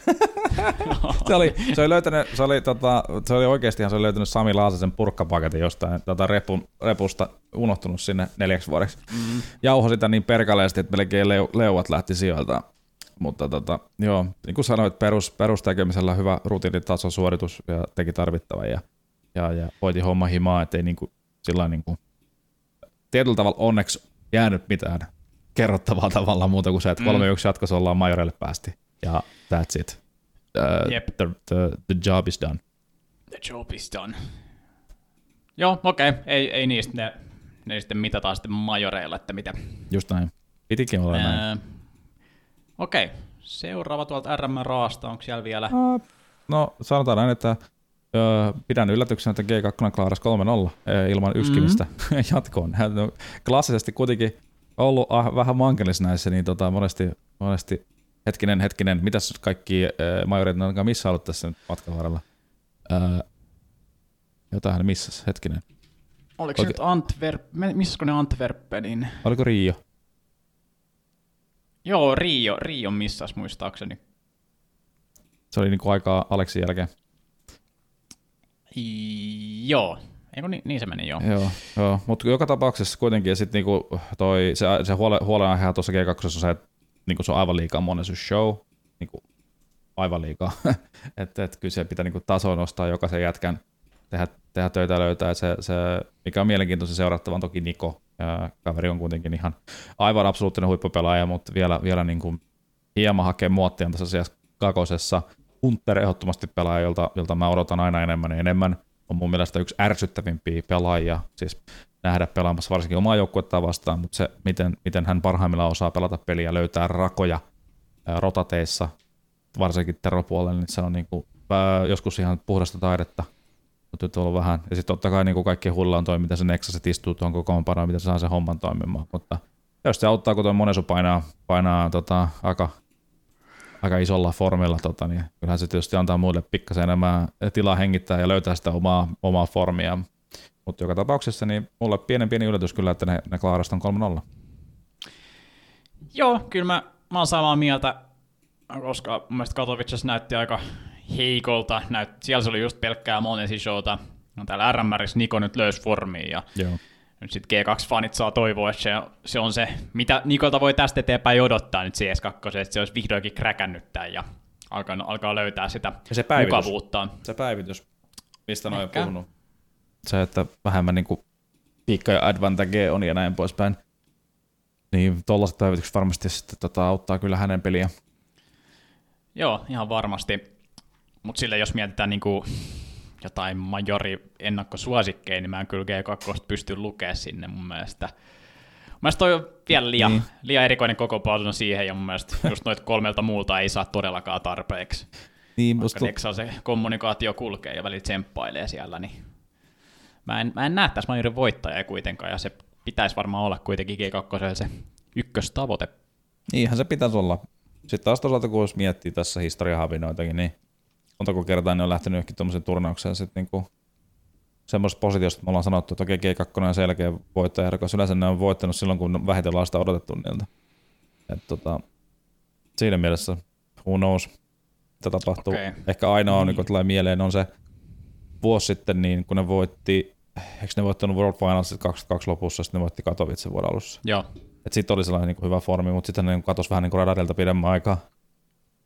se, oli, se, oli löytänyt, se, oli, tota, se oli oikeastihan se oli löytänyt Sami Laasasen purkkapaketin jostain tota repun, repusta, unohtunut sinne neljäksi vuodeksi. Mm. Jauho sitä niin perkaleesti, että melkein leu, leuat lähti sijoilta. Mutta tota, joo, niin kuin sanoit, perus, perustekemisellä hyvä rutiinitason suoritus ja teki tarvittavan ja, ja, ja hoiti homma himaa, ettei niin kuin, sillä niin kuin, tietyllä tavalla onneksi jäänyt mitään kerrottavaa tavallaan muuta kuin se, että 3-1 mm. jatkossa ollaan majorelle päästi. Ja that's it. Uh, yep. the, the, the job is done. The job is done. Joo, okei. Okay. Ei, ei niistä ne, ne sitten mitataan sitten majoreilla, että mitä. Just näin. Pitikin olla näin. Ää, okei. Okay. Seuraava tuolta RM Raasta, onko siellä vielä? No sanotaan näin, että öö, pidän yllätyksenä, että G2 klaarasi 3-0 ilman yskimistä mm-hmm. jatkoon. Hän on klassisesti kuitenkin ollut ah, vähän mankelis näissä, niin tota, monesti, monesti hetkinen, hetkinen, mitäs kaikki äh, majorit on missä ollut tässä matkan varrella? Äh, jotain missas, hetkinen. Oliko se Oike- nyt Antwerp, missä ne Antwerpenin? Oliko Rio? Joo, Rio, Rio missas muistaakseni. Se oli niinku aikaa Aleksin jälkeen. Joo, Eikö niin, niin se meni joo. Joo, joo. mutta joka tapauksessa kuitenkin sit niinku toi, se, se huole, huolenaihe tuossa G2 on se, että niinku se on aivan liikaa monen show, niinku aivan liikaa. että et kyllä se pitää niinku tasoa nostaa jokaisen jätkän, tehdä, tehdä töitä ja löytää. Se, se, mikä on mielenkiintoista seurattava on toki Niko. Ja kaveri on kuitenkin ihan aivan absoluuttinen huippupelaaja, mutta vielä, vielä niinku hieman hakee muottia tässä asiassa kakosessa. Hunter ehdottomasti pelaaja, jolta, jolta mä odotan aina enemmän ja enemmän. On mun mielestä yksi ärsyttävimpiä pelaajia, siis nähdä pelaamassa varsinkin omaa joukkuetta vastaan, mutta se, miten, miten hän parhaimmillaan osaa pelata peliä, löytää rakoja ää, rotateissa, varsinkin terropuolella, niin se on niinku, ää, joskus ihan puhdasta taidetta, mutta nyt on ollut vähän. Ja sitten totta kai niinku kaikki hulla on toi, miten se Nexaset istuu tuon kokoonpanoon, miten se saa sen homman toimimaan, mutta jos se auttaa, kun tuo Monesu painaa, painaa tota, aika, aika isolla formilla, tota, niin kyllähän se tietysti antaa muille pikkasen enemmän tilaa hengittää ja löytää sitä omaa, omaa formia. Mutta joka tapauksessa niin mulle pienen pieni yllätys kyllä, että ne, ne Klaarasta on 3-0. Joo, kyllä mä, mä oon samaa mieltä, koska mun mielestä Katowicessa näytti aika heikolta. Näyt, siellä se oli just pelkkää Monesi showta. No, täällä RMRissä Niko nyt löysi formiin ja Joo. Nyt sitten G2-fanit saa toivoa, että se, se on se, mitä Nikolta voi tästä eteenpäin odottaa nyt CS2, että se olisi vihdoinkin kräkännyt tämän ja alkaa, alkaa löytää sitä Ja se päivitys. mukavuutta. Se päivitys, mistä noin puhunut. Se, että vähemmän niin kuin piikka ja advantage on ja näin poispäin. Niin tollaiset päivitykset varmasti sitten tota, auttaa kyllä hänen peliä. Joo, ihan varmasti. Mutta sille jos mietitään niinku jotain majori ennakkosuosikkeja, niin mä en kyllä G2 pysty lukemaan sinne mun mielestä. Mun mielestä toi on vielä liian, Niin. liian erikoinen koko paljon siihen, ja mun mielestä just noita kolmelta muulta ei saa todellakaan tarpeeksi. Niin, musta, Nexal se kommunikaatio kulkee ja välillä tsemppailee siellä, niin mä en, mä en näe tässä majorin voittajaa kuitenkaan, ja se pitäisi varmaan olla kuitenkin G2 se ykköstavoite. niinhän se pitäisi olla. Sitten taas toisaalta, kun jos miettii tässä historiahavinoitakin, niin montako kertaa ne on lähtenyt johonkin tuommoisen turnaukseen sitten niinku semmoisesta positiosta, että me ollaan sanottu, että okei, G2 on selkeä voittaja, koska yleensä ne on voittanut silloin, kun vähiten sitä odotettu niiltä. Et tota, siinä mielessä, who knows, mitä tapahtuu. Okei. Ehkä ainoa on, Niin. niin. tulee mieleen, on se vuosi sitten, niin kun ne voitti, eikö ne voittanut World Finalsit 22 lopussa, sitten ne voitti Katowicen vuoden alussa. Joo, Et sitten oli sellainen niin hyvä formi, mutta sitten ne niin katosi vähän niin radarilta pidemmän aikaa.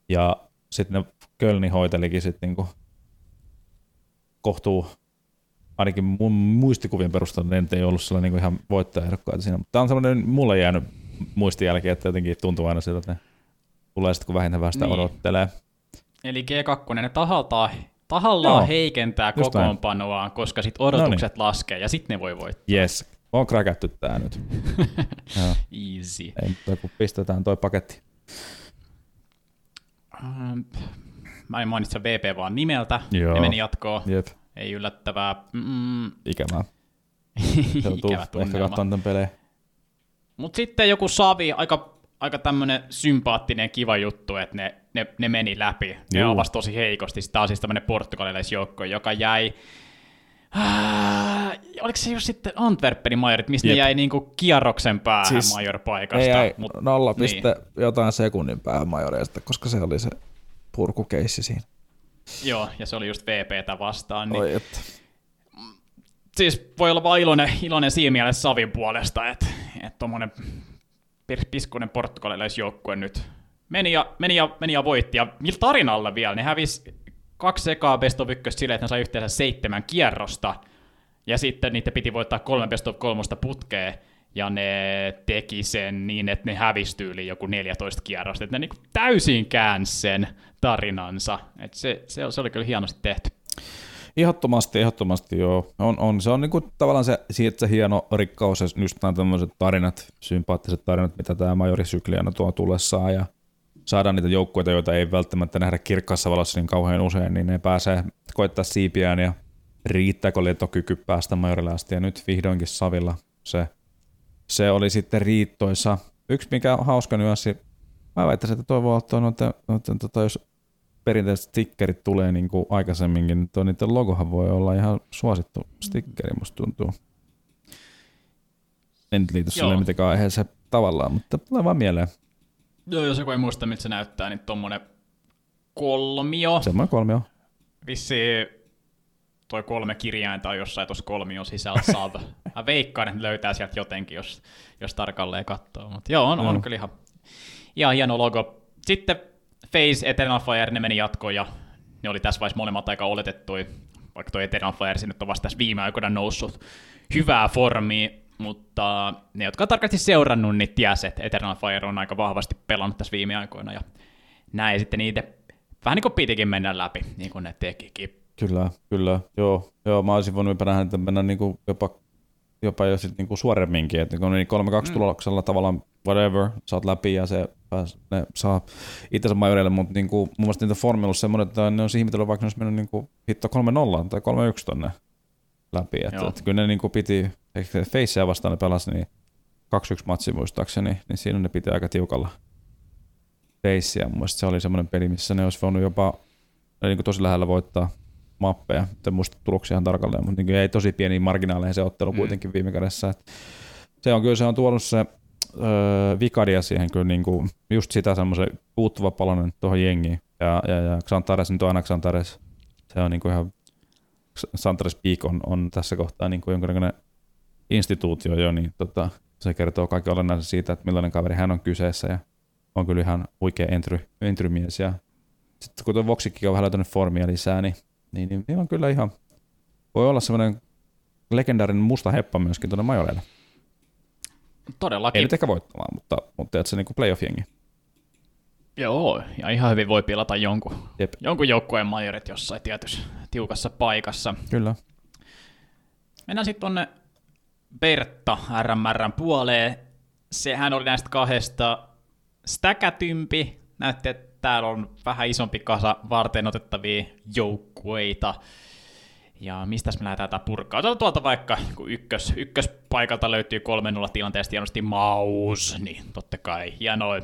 Ja sitten ne Kölni hoitelikin sitten niin kohtuu, ainakin mun muistikuvien perusteella ne nyt ei ollut sellainen niin ihan voittajaehdokkaita siinä. Mutta tämä on sellainen mulle jäänyt muistijälki, että jotenkin tuntuu aina siltä, että ne tulee sitten kun vähintään vähän sitä Niin. odottelee. Eli G2 ne tahaltaan, tahallaan Joo, heikentää kokoonpanoaan, koska sit odotukset laskee ja sitten ne voi voittaa. Yes, on kräkätty tää nyt. Easy. Ei mitään, kun pistetään toi paketti. Ähm, Mä en mainitse VP vaan nimeltä, Joo. ne meni jatkoon. Jep, Ei yllättävää. Mm, ikävää. Ikävä ehkä tunnelma. katsomaan tämän pelejä. Mutta sitten joku Savi, aika, aika tämmönen sympaattinen kiva juttu, että ne, ne, ne meni läpi. Ne Juu. avasi tosi heikosti. Tämä on siis tämmönen portugalilaisjoukko, joka jäi... Ah, oliko se just sitten Antwerpenin majorit, mistä ne Jep. jäi niinku kierroksen päähän Siis- siis, major-paikasta? Ei, ei, Mut, nolla niin. piste jotain sekunnin päähän majoreista, koska se oli se purkukeissi siinä. Joo, ja se oli just VPtä vastaan. Niin, Oi, että. siis voi olla vaan iloinen, iloinen siinä mielessä Savin puolesta, että et tuommoinen piskunen portugalilaisjoukkue nyt meni ja, meni, ja, meni ja voitti. Ja millä tarinalla vielä? Ne hävisi kaksi ekaa best of ykköstä silleen, että ne sai yhteensä seitsemän kierrosta. Ja sitten niitä piti voittaa kolme best of kolmosta putkeen. Ja ne teki sen niin, että ne hävisi yli joku 14 kierrosta. Että ne niinku täysin käänsi sen tarinansa. Et se, se, se oli kyllä hienosti tehty. Ehdottomasti, ehdottomasti joo. On, on. Se on niinku tavallaan se, siitä se hieno rikkaus ja just nämä tämmöiset tarinat, sympaattiset tarinat, mitä tämä majorisykli aina tuo tullessaan ja saadaan niitä joukkueita, joita ei välttämättä nähdä kirkkaassa valossa niin kauhean usein, niin ne pääsee koittaa siipiään ja riittääkö letokyky päästä majorille asti ja nyt vihdoinkin Savilla se, se oli sitten riittoissa. Yksi mikä on hauska nyanssi, mä väittäisin, että toivoo, että, on, että, että, että jos perinteiset stickerit tulee niin kuin aikaisemminkin, niin tuo niiden logohan voi olla ihan suosittu stickeri, musta tuntuu. En liity sille mitenkään aiheeseen tavallaan, mutta tulee vaan mieleen. Joo, jos joku ei muista, miltä se näyttää, niin tuommoinen kolmio. Semmoinen kolmio. Vissi toi kolme kirjainta on jossain tuossa kolmion sisällä saata. Mä veikkaan, että löytää sieltä jotenkin, jos, jos tarkalleen katsoo. Mutta joo, on, on kyllä ihan, ihan hieno logo. Sitten Face, Eternal Fire, ne meni jatkoon ja ne oli tässä vaiheessa molemmat aika oletettui, vaikka tuo Eternal Fire nyt on vasta tässä viime aikoina noussut hyvää formia, mutta ne, jotka on tarkasti seurannut, niin tiesi, että Eternal Fire on aika vahvasti pelannut tässä viime aikoina ja näin sitten niitä vähän niin kuin pitikin mennä läpi, niin kuin ne tekikin. Kyllä, kyllä. Joo, joo mä olisin voinut nähdä, että mennä niin kuin jopa, jopa jo sitten niin kuin suoremminkin, että kun niin 3-2 mm. tuloksella tavallaan whatever, saat läpi ja se pääs, ne saa itsensä majoreille, mutta niin kuin, mun mielestä niitä formilla on semmoinen, että ne on ihmetellyt, vaikka ne olisi mennyt niin kuin hitto 3-0 tai 3-1 tonne läpi. Että, että kyllä ne niin kuin piti, Faceä vastaan ne pelasi, niin 2-1 matsi muistaakseni, niin siinä ne piti aika tiukalla Facea. Mun se oli semmoinen peli, missä ne olisi voinut jopa niin kuin tosi lähellä voittaa mappeja. En muista tuloksia ihan tarkalleen, mutta niin ei tosi pieni marginaaleihin se ottelu mm. kuitenkin viime kädessä. Että se on kyllä se on tuonut se öö, vikadia siihen kyllä niin kuin, just sitä semmoisen puuttuva palanen tuohon jengiin. Ja, ja, ja Xantares nyt on aina Xantares. Se on niin kuin ihan, Xantares Peak on, on tässä kohtaa niin kuin jonkinlainen instituutio jo, niin tota, se kertoo kaikki olennaisen siitä, että millainen kaveri hän on kyseessä ja on kyllä ihan huikea entry, entrymies ja sitten kun tuo Voxikin on vähän löytänyt formia lisää, niin, niin, niin, niin on kyllä ihan, voi olla semmoinen legendaarinen musta heppa myöskin tuonne majoreille. Todellakin. Ei nyt ehkä voittamaan, mutta, mutta että se niin playoff-jengi. Joo, ja ihan hyvin voi pilata jonkun, Jep. jonkun joukkueen majorit jossain tietyssä tiukassa paikassa. Kyllä. Mennään sitten tuonne Bertta RMRn puoleen. Sehän oli näistä kahdesta stäkätympi. Näette, että täällä on vähän isompi kasa varten otettavia joukkueita. Ja mistä me lähdetään tätä purkaa? Otetaan tuolta vaikka, kun ykkös, ykköspaikalta löytyy 3-0 tilanteesta hienosti Maus, niin totta kai hienoa.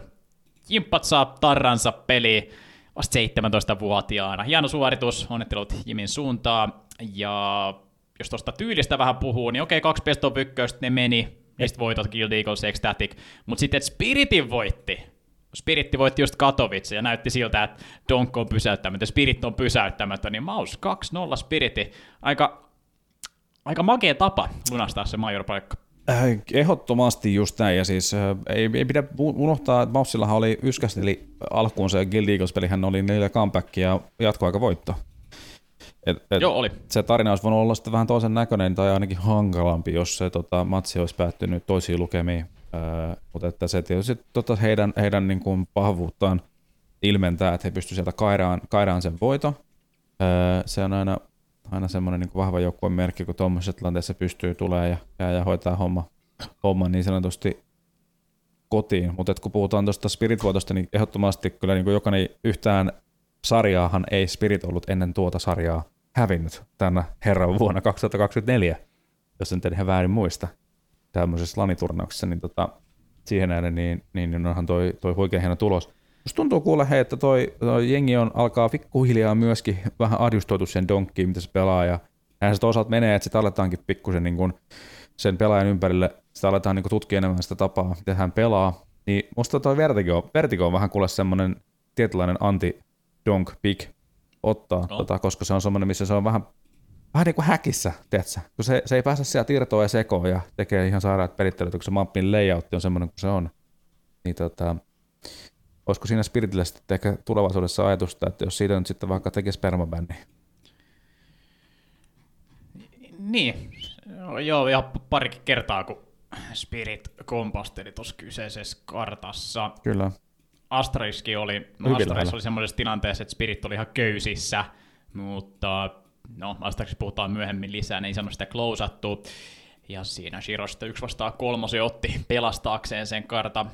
Jimppat saa tarransa peli vasta 17-vuotiaana. Hieno suoritus, onnittelut Jimin suuntaan. Ja jos tuosta tyylistä vähän puhuu, niin okei, kaksi best of ne meni, niistä voitot Guild Eagles, Ecstatic, mutta sitten Spiritin voitti, Spiritti voitti just Katowice ja näytti siltä, että Donk on pysäyttämätön, Spirit on pysäyttämätön, niin Maus 2-0 Spiriti. Aika, aika makea tapa lunastaa se major-paikka. Äh, ehdottomasti just näin, ja siis äh, ei, ei pidä unohtaa, että Maussillahan oli yskästeli alkuun se Guild Eagles-pelihän oli neljä comeback ja jatkoaika voitto. Et, et Joo, oli. Se tarina olisi voinut olla sitten vähän toisen näköinen tai ainakin hankalampi, jos se tota, matsi olisi päättynyt toisiin lukemiin. Öö, mutta että se tietysti tota heidän, heidän niin kuin pahavuuttaan ilmentää, että he pystyvät sieltä kairaan, kairaan sen voito. Öö, se on aina, aina semmoinen niin vahva joukkueen merkki, kun tuommoisessa tilanteessa pystyy tulee ja, ja, ja hoitaa homma, homma niin sanotusti kotiin. Mutta kun puhutaan tuosta Spirit-voitosta, niin ehdottomasti kyllä niin kuin jokainen yhtään sarjaahan ei Spirit ollut ennen tuota sarjaa hävinnyt tänä herran vuonna 2024, jos en ihan väärin muista tämmöisessä laniturnauksessa, niin tota, siihen nähden niin, niin, niin onhan toi, toi huikea hieno tulos. Musta tuntuu kuule, hei, että toi, toi jengi on, alkaa pikkuhiljaa myöskin vähän adjustoitu sen donkkiin, mitä se pelaa, ja näin se toisaalta menee, että sitä aletaankin pikkusen niin kuin sen pelaajan ympärille, sitä aletaan niin tutkia enemmän sitä tapaa, miten hän pelaa, niin musta toi Vertigo, Vertigo on vähän kuule semmoinen tietynlainen anti-donk pick ottaa, no. tota, koska se on semmoinen, missä se on vähän vähän niin kuin häkissä, tiedätkö? kun se, se ei pääse sieltä irtoa ja sekoon ja tekee ihan sairaat perittelyt, kun se mappin layout on semmoinen kuin se on. Niin tota, olisiko siinä Spiritillä sitten ehkä tulevaisuudessa ajatusta, että jos siitä nyt sitten vaikka tekee spermabänni? Niin, joo, ihan parikin kertaa, kun Spirit kompasteli tuossa kyseisessä kartassa. Kyllä. Astraiski oli, no Astrais oli semmoisessa tilanteessa, että Spirit oli ihan köysissä, mutta no vastaaksi puhutaan myöhemmin lisää, niin ei saanut sitä klousattua. Ja siinä Shiro sitten yksi vastaa kolmosi otti pelastaakseen sen karta.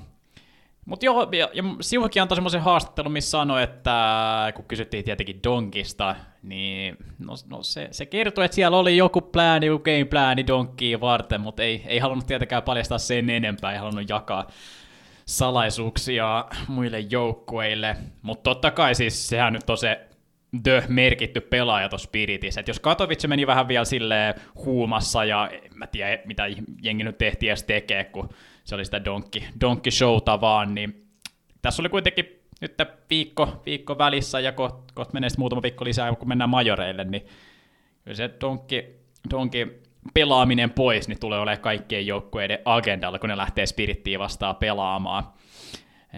Mutta joo, ja, ja Sivukin antoi semmoisen haastattelun, missä sanoi, että kun kysyttiin tietenkin Donkista, niin no, no se, se kertoi, että siellä oli joku plääni, joku game plääni Donkkiin varten, mutta ei, ei halunnut tietenkään paljastaa sen enempää, ei halunnut jakaa salaisuuksia muille joukkueille. Mutta totta kai siis sehän nyt on se the merkitty pelaaja tuossa Spiritissä. Et jos Katowice meni vähän vielä sille huumassa ja en mä tiedä mitä jengi nyt tehtiin edes tekee, kun se oli sitä donkki, donkki showta vaan, niin tässä oli kuitenkin nyt viikko, viikko välissä ja kohta koht menee muutama viikko lisää, kun mennään majoreille, niin kyllä se donkki, donkki pelaaminen pois, niin tulee olemaan kaikkien joukkueiden agendalla, kun ne lähtee Spirittiin vastaan pelaamaan.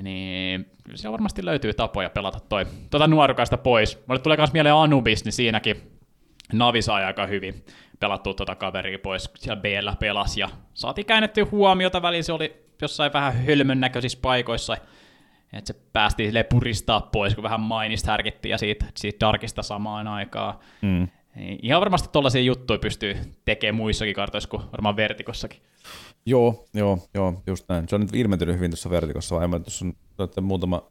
Niin siellä varmasti löytyy tapoja pelata toi tuota nuorukaista pois. Mulle tulee myös mieleen Anubis, niin siinäkin Navi sai aika hyvin pelattua tuota kaveria pois. Siellä b pelas ja saatiin käännettyä huomiota väliin. Se oli jossain vähän hölmön näköisissä paikoissa. Että se päästiin puristaa pois, kun vähän mainista härkittiin ja siitä, siitä Darkista samaan aikaan. Mm. Niin ihan varmasti tuollaisia juttuja pystyy tekemään muissakin kartoissa kuin varmaan Vertikossakin. Joo, joo, joo, just näin. Se on nyt ilmentynyt hyvin tuossa Vertikossa, vaan tuossa on muutama,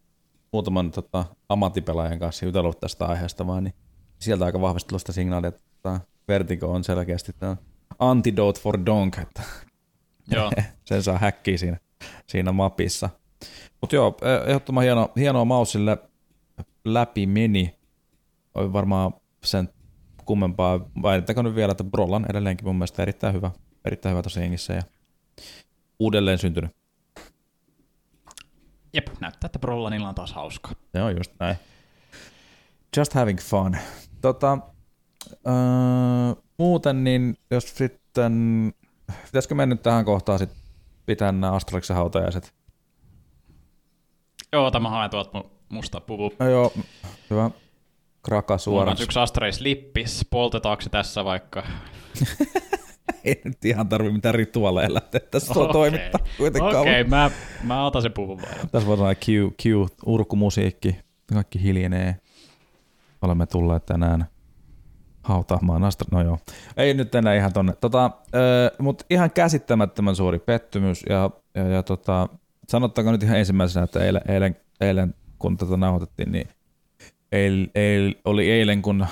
muutaman tota, ammattipelaajan kanssa jutellut tästä aiheesta vaan, niin sieltä aika vahvasti sitä signaalia, että tota, Vertigo on selkeästi tämä antidote for donk, että joo. sen saa häkkiä siinä, siinä mapissa. Mutta joo, e, ehdottoman hieno, hienoa mausille läpi meni. Oli varmaan sen kummempaa. Väitetäänkö nyt vielä, että Brollan edelleenkin mun mielestä erittäin hyvä, erittäin hyvä tosi hengissä ja uudelleen syntynyt. Jep, näyttää, että Brollanilla on taas hauskaa. Se on just näin. Just having fun. Tota, öö, muuten niin, jos sitten, pitäisikö mennä nyt tähän kohtaan sitten pitää nämä Astraliksen hautajaiset? Joo, tämä haen tuolta musta puvu. No joo, hyvä. Kraka suoraan. yksi Astralis lippis, poltetaanko se tässä vaikka? ei nyt ihan tarvi mitään rituaaleja lähteä tässä okay. toimittaa kuitenkaan. Okei, okay, mä, mä otan sen puvun vaan. Tässä voi olla Q, Q, urkumusiikki, kaikki hiljenee. Olemme tulleet tänään hautaamaan Astra, no joo. Ei nyt enää ihan tonne. Tota, mutta ihan käsittämättömän suuri pettymys ja, ja, ja tota, sanottaako nyt ihan ensimmäisenä, että eilen, eilen, eilen kun tätä nauhoitettiin, niin eil, eil, oli eilen, kun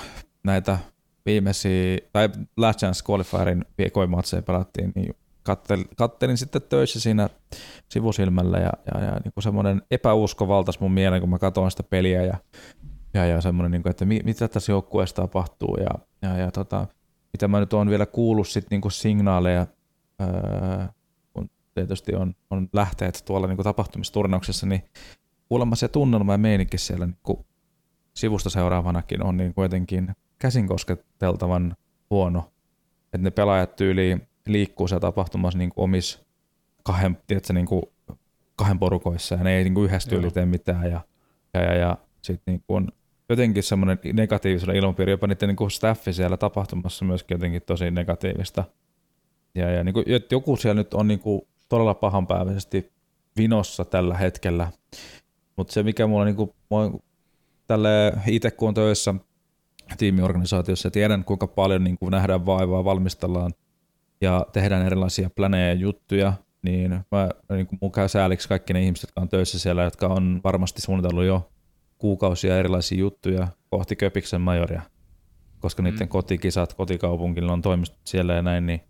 näitä viimeisiä, tai Last Chance Qualifierin viekoimatseja pelattiin, niin kattelin, kattelin sitten töissä siinä sivusilmällä ja, ja, ja niin semmoinen epäusko valtas mun mieleen, kun mä katsoin sitä peliä ja, ja, ja semmoinen, niin kuin, että mi, mitä tässä joukkueessa tapahtuu ja, ja, ja tota, mitä mä nyt oon vielä kuullut sit niin kuin signaaleja, ää, kun tietysti on, on lähteet tuolla niin tapahtumisturnauksessa, niin kuulemma se tunnelma ja meininki siellä niin kuin sivusta seuraavanakin on niin kuitenkin käsin kosketeltavan huono, että ne pelaajat tyyli liikkuu siellä tapahtumassa niin omissa kahden, tiedätkö, niin kuin kahden porukoissa ja ne ei niin kuin yhdessä tyyli tee mitään ja, ja, ja, ja sitten niin jotenkin semmoinen negatiivisella ilmapiiri, jopa niiden niin kuin staffi siellä tapahtumassa myöskin jotenkin tosi negatiivista. Ja, ja niin kuin, joku siellä nyt on niin kuin todella pahanpäiväisesti vinossa tällä hetkellä, mutta se mikä mulla niin kuin, tälle itse kun on töissä tiimiorganisaatiossa tiedän kuinka paljon niin kuin nähdään vaivaa, valmistellaan ja tehdään erilaisia planeja ja juttuja, niin, mä, niin kuin mun käy sääliksi kaikki ne ihmiset, jotka on töissä siellä, jotka on varmasti suunnitellut jo kuukausia erilaisia juttuja kohti Köpiksen majoria, koska niiden mm. kotikisat kotikaupunkilla on toimistot siellä ja näin, niin,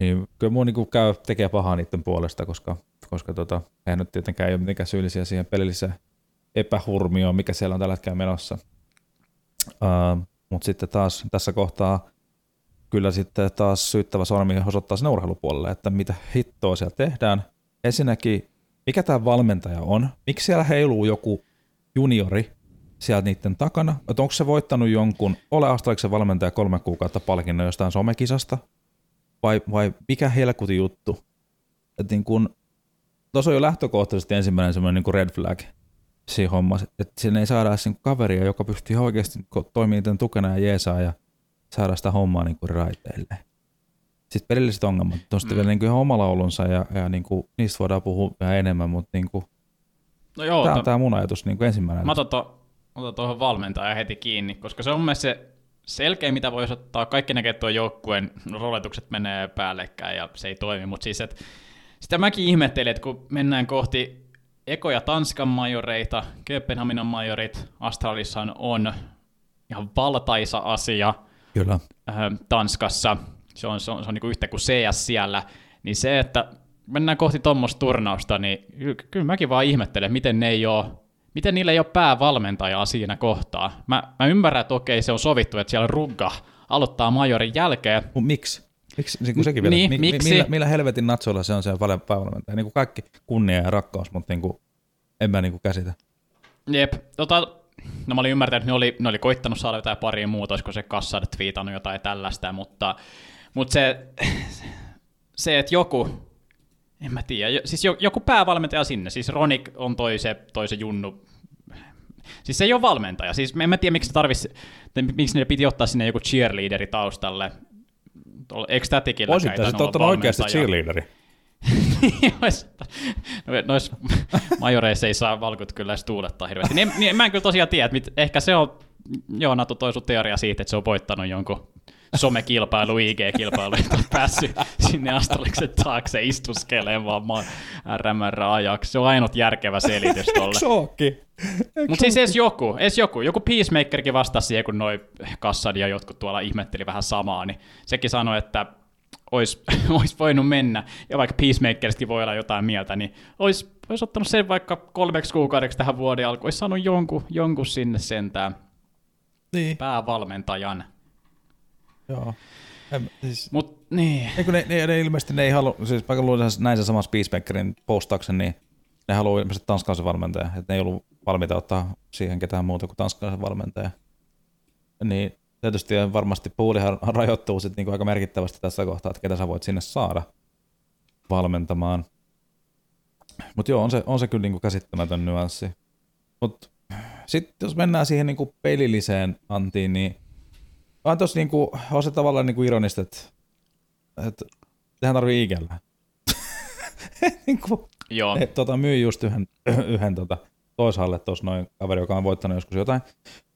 niin kyllä mun niin käy tekee pahaa niiden puolesta, koska, koska tota, eihän nyt tietenkään ei ole mitenkään syyllisiä siihen pelilliseen epähurmioon, mikä siellä on tällä hetkellä menossa. Uh, Mutta sitten taas tässä kohtaa kyllä sitten taas syyttävä sormi osoittaa sen urheilupuolelle, että mitä hittoa siellä tehdään. Ensinnäkin, mikä tämä valmentaja on? Miksi siellä heiluu joku juniori sieltä niiden takana? Että onko se voittanut jonkun Ole Astraliksen valmentaja kolme kuukautta palkinnon jostain somekisasta? Vai, vai mikä helkuti juttu? Että niin kun, tuossa on jo lähtökohtaisesti ensimmäinen semmoinen niin red flag – siinä hommassa, että sinne ei saada sen kaveria, joka pystyy oikeasti toimimaan tukena ja jeesaa ja saada sitä hommaa niin kuin raiteille. Sitten pelilliset ongelmat on sitten mm. vielä niin kuin ihan oma laulunsa ja, ja niin kuin, niistä voidaan puhua vähän enemmän, mutta niin kuin, no joo, tämä on tämä mun ajatus niin kuin ensimmäinen. Mä otan, to, otan tuohon valmentajan heti kiinni, koska se on mun se, selkeä, mitä voisi ottaa. Kaikki näkee, että tuo joukkueen roletukset menee päällekkäin ja se ei toimi, mutta siis, että sitä mäkin ihmettelin, että kun mennään kohti ekoja Tanskan majoreita, Kööpenhaminan majorit, Astralissa on ihan valtaisa asia Kyllä. Tanskassa, se on, se on, se on niin kuin yhtä kuin CS siellä, niin se, että mennään kohti tuommoista turnausta, niin ky- kyllä mäkin vaan ihmettelen, miten ne ei ole miten niillä ei ole päävalmentajaa siinä kohtaa. Mä, mä ymmärrän, että okei, se on sovittu, että siellä Rugga aloittaa majorin jälkeen. Mut miksi? Miksi, niin kuin sekin vielä, Niin, mi, miksi? Millä, millä, helvetin natsoilla se on se päävalmentaja? Niin kuin kaikki kunnia ja rakkaus, mutta niin kuin, en mä niin kuin käsitä. Jep, tota, no mä olin ymmärtänyt, että ne oli, ne oli koittanut saada jotain pari muuta, olisiko se Kassad twiitannut jotain tällaista, mutta, mutta se, se, että joku, en mä tiedä, siis jo- joku päävalmentaja sinne, siis Ronik on toi se, toi se Junnu, siis se ei ole valmentaja, siis en mä tiedä miksi, tarvisi, miksi niille piti ottaa sinne joku cheerleaderi taustalle, Voisit kai tainnut sitten ottanut oikeasti cheerleaderi. No, Noissa majoreissa ei saa valkut kyllä edes tuulettaa hirveästi. Niin, niin, mä en kyllä tosiaan tiedä, että mit, ehkä se on, joo, Natu toi sun teoria siitä, että se on voittanut jonkun somekilpailu, IG-kilpailu, että on päässyt sinne Astraliksen taakse istuskelemaan vaan RMR ajaksi. Se on ainut järkevä selitys. Sookki. Mutta siis edes joku, edes joku, joku Peacemakerkin vastasi siihen, kun noi Kassad ja jotkut tuolla ihmetteli vähän samaa, niin sekin sanoi, että olisi ois voinut mennä, ja vaikka Peacemakeristakin voi olla jotain mieltä, niin olisi, olisi ottanut sen vaikka kolmeksi kuukaudeksi tähän vuoden alkuun, olisi saanut jonkun, jonkun sinne sentään Niin, päävalmentajan. Joo. En, siis, Mut niin, Eikö ne, ne, ne, ilmeisesti ne ei halua, siis vaikka luulen näin sen samassa Peacemakerin postauksen, niin ne haluaa ilmeisesti tanskalaisen valmentajan, että ne ei ollut valmiita ottaa siihen ketään muuta kuin tanskalaisen valmentaja. Niin tietysti varmasti puulihan rajoittuu sitten niinku aika merkittävästi tässä kohtaa, että ketä sä voit sinne saada valmentamaan. Mutta joo, on se, on se kyllä niinku käsittämätön nyanssi. Mutta sitten jos mennään siihen niinku pelilliseen antiin, niin on tossa niinku, on se tavallaan niinku ironista, että, että tehän tarvii ikellä. niinku, joo, ne, tota, myy just yhden, yhden tota, toisaalle tuossa noin kaveri, joka on voittanut joskus jotain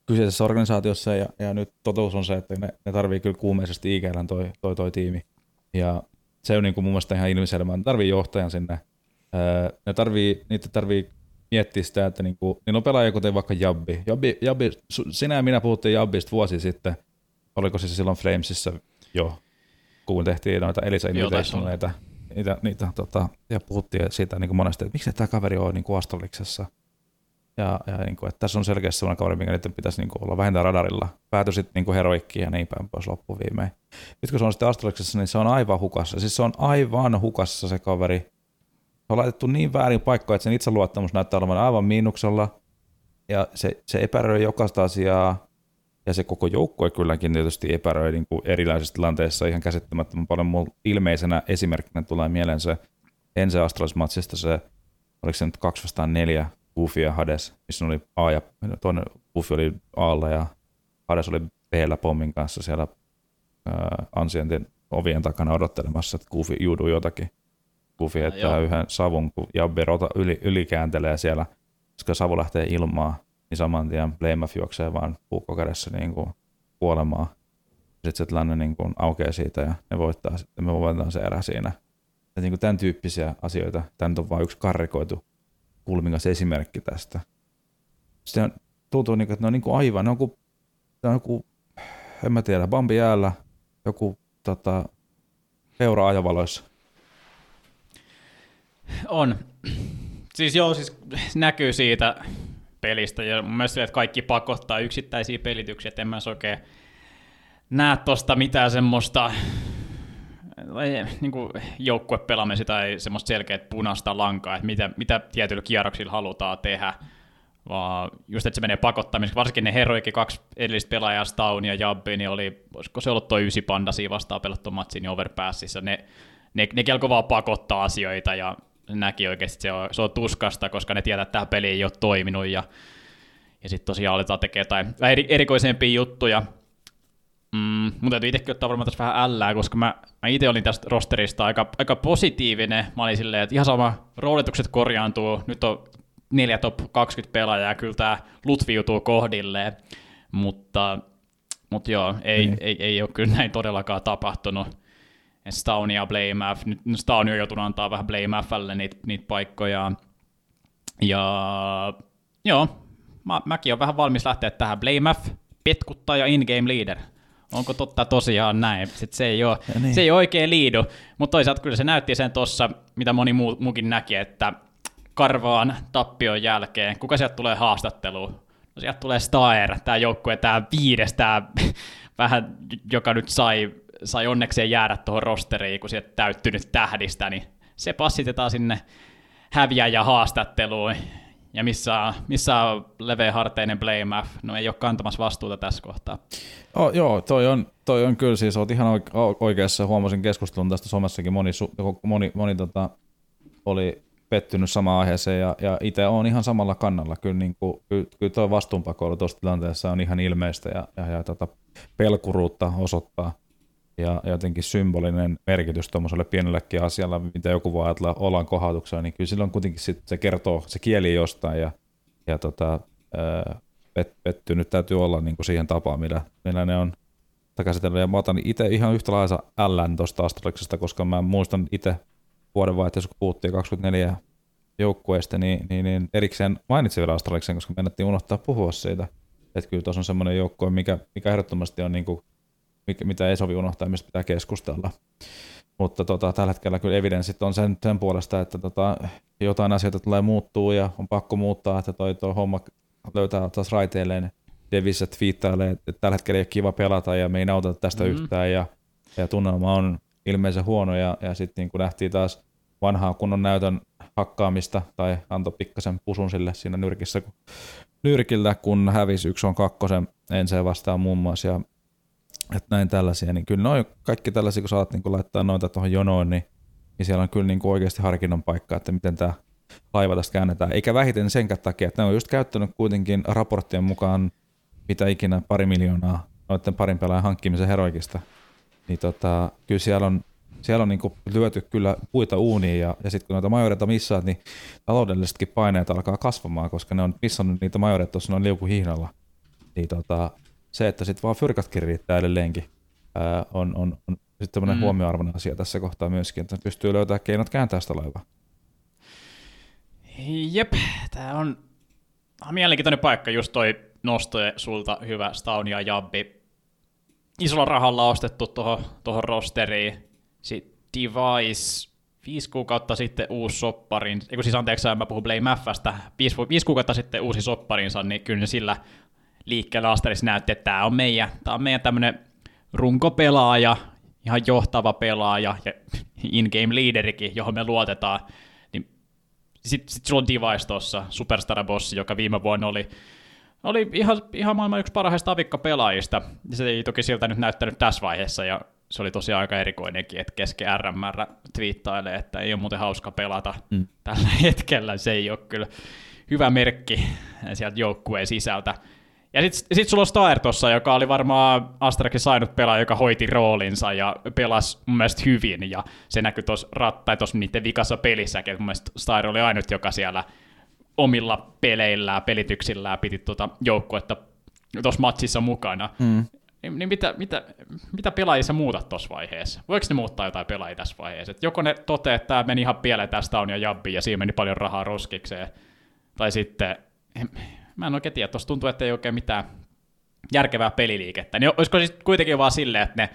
kyseisessä organisaatiossa, ja, ja nyt totuus on se, että ne, ne tarvii kyllä kuumeisesti IGLn toi, toi, toi tiimi. Ja se on niin kuin mun mielestä ihan ilmiselvää. Ne tarvii johtajan sinne. Öö, ne tarvii, niitä tarvii miettiä sitä, että niinku, niillä on pelaajia kuten vaikka Jabbi. Jabbi, Jabbi sinä ja minä puhuttiin Jabbista vuosi sitten. Oliko se silloin Flamesissa jo, kun tehtiin noita Elisa Invitationaleita. Niitä, niitä, tota, ja puhuttiin siitä niin kuin monesti, että miksi tämä kaveri on niin kuin Astraliksessa. Ja, ja niin kuin, että tässä on selkeästi sellainen kaveri, mikä niiden pitäisi niin kuin olla vähintään radarilla. Päätyi sitten niin kuin heroikkiin ja niin päin pois loppuviimein. Nyt kun se on sitten Astraliksessa, niin se on aivan hukassa. Siis se on aivan hukassa se kaveri. Se on laitettu niin väärin paikkoon, että sen itseluottamus näyttää olevan aivan miinuksella. Ja se, se epäröi jokaista asiaa. Ja se koko joukkue kylläkin tietysti epäröi niin kuin erilaisissa tilanteissa ihan käsittämättömän paljon. Mulla ilmeisenä esimerkkinä tulee mieleen se ensi Astralis-matsista se, oliko se nyt 2 vastaan 4 Goofy ja Hades, missä oli A ja toinen Goofy oli Aalla ja Hades oli b pommin kanssa siellä ää, Ancientin ovien takana odottelemassa, että Goofy juuduu jotakin. Goofy joo. heittää yhden savun, kun Jabbi rota yli, ylikääntelee siellä, koska savu lähtee ilmaan, niin saman tien Blamef juoksee vaan puukko kädessä niin kuin kuolemaan. Sitten se tilanne niin kuin aukeaa siitä ja ne voittaa sitten, me voitetaan se erä siinä. Ja niin kuin tämän tyyppisiä asioita, tämä nyt on vain yksi karrikoitu kulmingas esimerkki tästä. Sitten tuntuu, niin kuin, että ne on niin kuin aivan, ne on kuin, on joku, en mä tiedä, Bambi jäällä, joku tota, peura ajavaloissa. On. Siis joo, siis näkyy siitä pelistä, ja mun mielestä, että kaikki pakottaa yksittäisiä pelityksiä, että en mä oikein näe tosta mitään semmoista niin joukkuepelaamista tai semmoista selkeät punaista lankaa, että mitä, mitä tietyillä kierroksilla halutaan tehdä, vaan just, että se menee pakottamiseksi, varsinkin ne heroikin kaksi edellistä pelaajaa, Staun ja Jabbi, niin oli, olisiko se ollut toi ysi panda siinä vastaan pelattu matsi, niin overpassissa, ne, ne, ne kelko vaan pakottaa asioita, ja näki oikeasti, että se on, se on tuskasta, koska ne tietää, että tämä peli ei ole toiminut, ja, ja sitten tosiaan aletaan tekemään jotain eri, erikoisempia juttuja, Mm, mun täytyy itsekin ottaa varmaan tässä vähän ällää, koska mä, mä itse olin tästä rosterista aika, aika positiivinen. Mä olin silleen, että ihan sama, roolitukset korjaantuu, nyt on neljä top 20 pelaajaa, kyllä tää lutviutuu kohdilleen, mutta mutta joo, ei, niin. ei, ei, ole kyllä näin todellakaan tapahtunut. Staunia ja Blame F, nyt Stauni on joutunut antaa vähän Blame Flle niitä, niitä paikkoja. Ja joo, mä, mäkin olen vähän valmis lähteä tähän Blame F, petkuttaja in-game leader. Onko totta tosiaan näin? Sitten se, ei ole, niin. se ei ole oikein liidu, mutta toisaalta kyllä se näytti sen tuossa, mitä moni muu, muukin näki, että Karvaan tappion jälkeen, kuka sieltä tulee haastatteluun? No sieltä tulee Staer, tämä joukkue, tämä viides, tämä vähän, joka nyt sai, sai onnekseen jäädä tuohon rosteriin, kun sieltä täyttynyt tähdistä, niin se passitetaan sinne häviäjä haastatteluun. Ja missä, missä on leveäharteinen Blame No ei ole kantamassa vastuuta tässä kohtaa. Oh, joo, toi on, toi on kyllä siis, oot ihan oikeassa, huomasin keskustelun tästä somessakin, moni, moni, moni tota, oli pettynyt samaan aiheeseen ja, ja itse on ihan samalla kannalla. Kyllä, niin kuin, kyllä, kyllä tuo vastuunpakoilu tuossa tilanteessa on ihan ilmeistä ja, ja, ja tota, pelkuruutta osoittaa ja jotenkin symbolinen merkitys tuommoiselle pienellekin asialle, mitä joku voi ajatella olan kohautuksella, niin kyllä silloin kuitenkin sit se kertoo, se kieli jostain ja, ja tota, pet, pettynyt täytyy olla niin kuin siihen tapaan, millä, millä ne on käsitellyt. Ja mä otan itse ihan yhtä lailla ällän tuosta Astraliksesta, koska mä muistan itse vuodenvaihteessa, kun puhuttiin 24 joukkueesta, niin, niin, niin erikseen mainitsin vielä Astraliksen, koska mennettiin unohtaa puhua siitä. Että kyllä tuossa on semmoinen joukkue, mikä, mikä ehdottomasti on, niin kuin, mikä, mitä ei sovi unohtaa, mistä pitää keskustella. Mutta tota, tällä hetkellä kyllä evidenssit on sen, sen puolesta, että tota, jotain asioita tulee muuttuu ja on pakko muuttaa, että toi, toi homma löytää taas raiteilleen. Devissä twiittailee, että tällä hetkellä ei ole kiva pelata ja me ei nautita tästä mm-hmm. yhtään ja, ja tunnelma on ilmeisen huono ja, ja sitten niin kun nähtiin taas vanhaa kunnon näytön hakkaamista tai antoi pikkasen pusun sille siinä nyrkissä, kun, nyrkillä, kun hävisi yksi on kakkosen ensin vastaan muun muassa ja että näin tällaisia, niin kyllä noin kaikki tällaisia, kun saat niin kun laittaa noita tuohon jonoon, niin, niin siellä on kyllä niin kuin oikeasti harkinnan paikka, että miten tämä laiva tästä käännetään. Eikä vähiten sen takia, että ne on just käyttänyt kuitenkin raporttien mukaan mitä ikinä pari miljoonaa noiden parin pelaajan hankkimisen heroikista niin tota, kyllä siellä on, siellä on niin lyöty kyllä puita uuniin ja, ja sitten kun noita majoreita missaat, niin taloudellisetkin paineet alkaa kasvamaan, koska ne on missannut niitä majoreita tuossa noin liukuhihnalla. Niin tota, se, että sitten vaan fyrkatkin riittää edelleenkin, ää, on, on, on sitten tämmöinen mm. huomioarvoinen asia tässä kohtaa myöskin, että pystyy löytämään keinot kääntää sitä laivaa. Jep, tämä on mielenkiintoinen paikka, just toi nostoje sulta hyvä Staunia ja Jabbi isolla rahalla ostettu tuohon toho rosteriin. Sitten Device, viisi kuukautta sitten uusi sopparin, eikö siis anteeksi, mä puhun Blame Fstä, viisi, viisi kuukautta sitten uusi sopparinsa, niin kyllä sillä liikkeellä Asteris näytti, että tämä on meidän, tämä on meidän tämmöinen runkopelaaja, ihan johtava pelaaja ja in-game leaderikin, johon me luotetaan. Niin sitten sit sulla on Device tuossa, Superstar-bossi, joka viime vuonna oli oli ihan, ihan maailman yksi parhaista avikkapelaajista. Se ei toki siltä nyt näyttänyt tässä vaiheessa, ja se oli tosiaan aika erikoinenkin, että kesken RMR twiittailee, että ei ole muuten hauska pelata mm. tällä hetkellä. Se ei ole kyllä hyvä merkki sieltä joukkueen sisältä. Ja sitten sit sulla on Stair tossa, joka oli varmaan Astrakin saanut pelaa, joka hoiti roolinsa ja pelasi mun mielestä hyvin, ja se näkyi tuossa rattai tuossa niiden vikassa pelissäkin, että mun mielestä Stair oli ainut, joka siellä omilla peleillään, pelityksillään piti tuota joukkuetta tuossa matsissa mukana. Mm. Niin, niin mitä, mitä, mitä pelaajia sä muutat tuossa vaiheessa? Voiko ne muuttaa jotain pelaajia tässä vaiheessa? Et joko ne toteaa, että tämä meni ihan pieleen, tästä on ja jabbi, ja siinä meni paljon rahaa roskikseen, tai sitten, mä en oikein tiedä, tuossa tuntuu, että ei oikein mitään järkevää peliliikettä. Niin olisiko siis kuitenkin vaan silleen, että ne,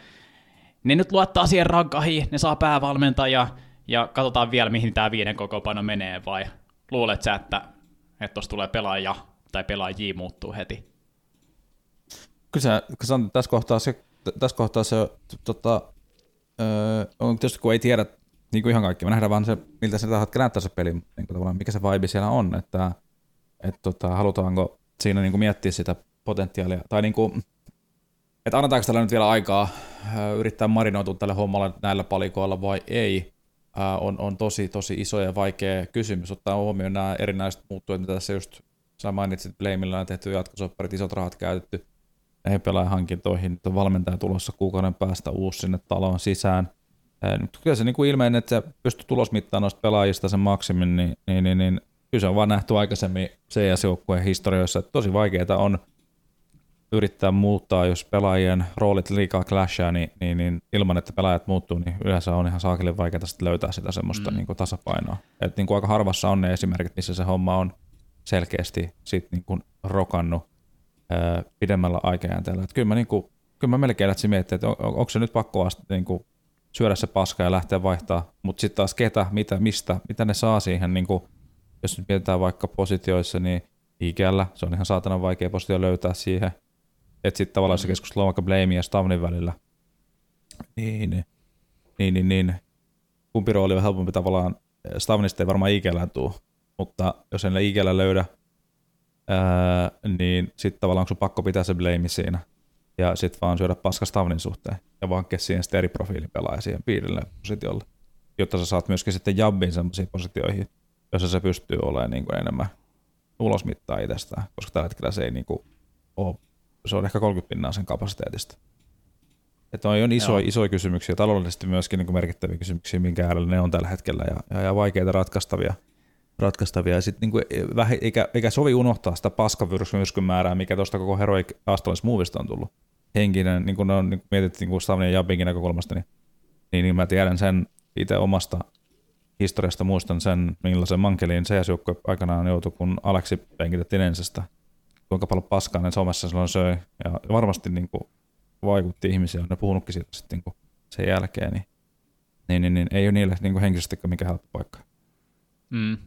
ne nyt luottaa siihen rankahiin, ne saa päävalmentaja, ja katsotaan vielä, mihin tämä viiden kokoopano menee, vai luulet sä, että tuossa tulee pelaaja tai pelaajia muuttuu heti? Kyllä se, on tässä kohtaa se, tässä kohtaa se tota, öö, on tietysti kun ei tiedä niin kuin ihan kaikki, me nähdään vaan se, miltä se tällä näyttää se peli, niin kuin mikä se vibe siellä on, että että tota, halutaanko siinä niin kuin miettiä sitä potentiaalia, tai niin kuin, että annetaanko tällä nyt vielä aikaa yrittää marinoitua tälle hommalle näillä palikoilla vai ei, on, on tosi, tosi iso ja vaikea kysymys, ottaa huomioon nämä erinäiset muuttujat, mitä tässä just sä mainitsit, Blamilla on tehty jatkosopparit, isot rahat käytetty näihin pelaajahankintoihin, nyt on valmentaja tulossa kuukauden päästä uusi sinne taloon sisään. Nyt kyllä se niin kuin ilmeinen, että se pystyy tulosmittamaan noista pelaajista sen maksimin, niin, niin, niin, niin kyllä se on vaan nähty aikaisemmin CS-joukkueen historioissa, että tosi vaikeaa on yrittää muuttaa, jos pelaajien roolit liikaa clashaa, niin, niin, niin ilman, että pelaajat muuttuu, niin yleensä on ihan saakeli vaikeaa löytää sitä semmoista mm. niin kuin tasapainoa. Et niin kuin aika harvassa on ne esimerkit, missä se homma on selkeästi sit niin kuin rokannut ää, pidemmällä aikajänteellä. Et kyllä, mä, niin kuin, kyllä mä melkein lähtisin miettimään, että on, onko se nyt pakko asti, niin kuin syödä se paska ja lähteä vaihtaa, mutta sitten taas ketä, mitä, mistä, mitä ne saa siihen, niin kuin, jos nyt mietitään vaikka positioissa, niin IGL, se on ihan saatana vaikea positio löytää siihen, että sitten tavallaan se mm. keskustelu on vaikka Blame ja Stavnin välillä, niin, niin, niin, niin, kumpi rooli on helpompi tavallaan, Stavnista ei varmaan IGL tuu, mutta jos en IGL löydä, ää, niin sitten tavallaan onko sun pakko pitää se Blame siinä, ja sitten vaan syödä paska Stavnin suhteen, ja vaan siihen sitten eri profiilin pelaaja siihen piirille positiolle, jotta sä saat myöskin sitten jabbin semmoisiin positioihin, jossa se pystyy olemaan niin kuin enemmän ulosmittaa itsestään, koska tällä hetkellä se ei niin kuin ole, se on ehkä 30 pinnaa sen kapasiteetista. Että on iso, isoja kysymyksiä, taloudellisesti myöskin niin kuin merkittäviä kysymyksiä, minkä äärellä ne on tällä hetkellä, ja, ja, ja vaikeita ratkaistavia. ratkaistavia. Ja sit niin kuin, eikä, eikä sovi unohtaa sitä paskavyrskyn määrää, mikä tuosta koko Heroic Astralis Movista on tullut. Henkinen, niin kuin ne on niin kuin mietitty niin Stavnin ja Jabbinkin näkökulmasta, niin, niin, niin mä tiedän sen itse omasta historiasta muistan sen, millaisen mankeliin cs aikanaan joutui, kun Aleksi penkitettiin ensistä. Kuinka paljon paskaa ne somessa silloin söi. Ja varmasti niin kuin vaikutti ihmisiä, ne puhunutkin siitä sitten niin sen jälkeen. Niin, niin, niin, niin, ei ole niille niin henkisesti mikä helppo paikka. Mm.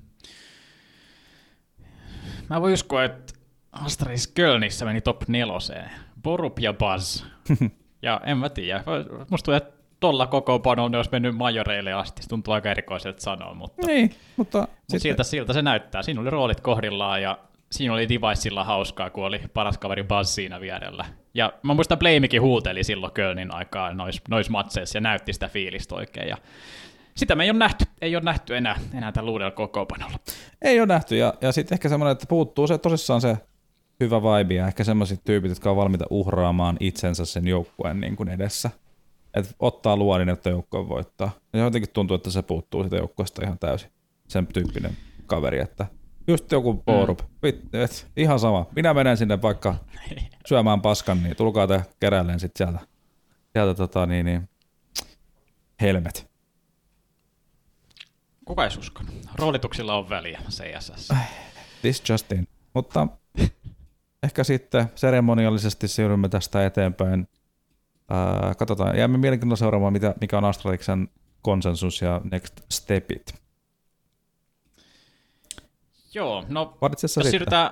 Mä voin uskoa, että Astralis Kölnissä meni top neloseen. Borup ja Buzz. ja en mä tiedä. Musta tuntuu, että tolla koko panon olisi mennyt majoreille asti. Se tuntuu aika erikoiselta sanoa, mutta, niin, mutta, mutta siltä, siltä, se näyttää. Siinä oli roolit kohdillaan ja siinä oli Devicella hauskaa, kun oli paras kaveri Buzz siinä vierellä. Ja mä muistan Blameikin huuteli silloin Kölnin aikaa nois, nois matseissa ja näytti sitä fiilistä oikein. Ja sitä me ei ole nähty, ei ole nähty enää, enää tällä uudella kokoopanolla. Ei ole nähty, ja, ja sitten ehkä semmoinen, että puuttuu se tosissaan se hyvä vibe, ja ehkä semmoiset tyypit, jotka on valmiita uhraamaan itsensä sen joukkueen niin kuin edessä että ottaa luodin, että joukkoon voittaa. Ja jotenkin tuntuu, että se puuttuu sitä joukkoista ihan täysin. Sen tyyppinen kaveri, että just joku Borup, mm. et, ihan sama. Minä menen sinne vaikka syömään paskan, niin tulkaa te kerälleen sitten sieltä, sieltä tota, niin, niin, helmet. Kuka ei usko? Roolituksilla on väliä CSS. This just in. Mutta ehkä sitten seremoniallisesti siirrymme tästä eteenpäin Ää, katsotaan, jäämme mielenkiinnolla seuraamaan, mitä, mikä on Astraliksen konsensus ja next stepit. Joo, no jos siirrytään,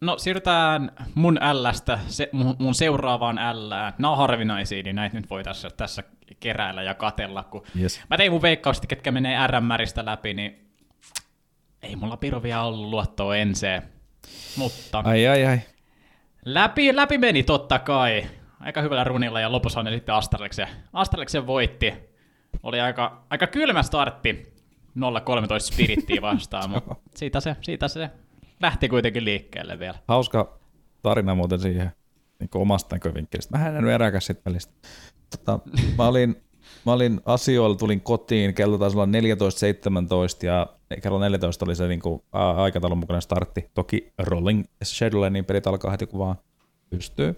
no siirrytään mun Lstä se, mun, mun seuraavaan Lään. Nämä on harvinaisia, niin näitä nyt voi tässä, tässä keräillä ja katella. Kun yes. Mä tein mun veikkaukset, ketkä menee RMRistä läpi, niin ei mulla piru vielä ollut luottoa enseen. Mutta ai, ai, ai. Läpi, läpi meni totta kai aika hyvällä runilla ja lopussa ne sitten Astraleksen, Astraleksen voitti. Oli aika, aika kylmä startti 0-13 Spirittiä vastaan, mutta siitä se, siitä se lähti kuitenkin liikkeelle vielä. Hauska tarina muuten siihen niin omasta näkövinkkelistä. Mä en eräkäs sit välistä. Tota, mä, olin, mä olin asioilla, tulin kotiin, kello taisi olla 14.17 ja kello 14 oli se niin kuin, aikataulun mukainen startti. Toki rolling schedule, niin pelit alkaa heti kun vaan pystyy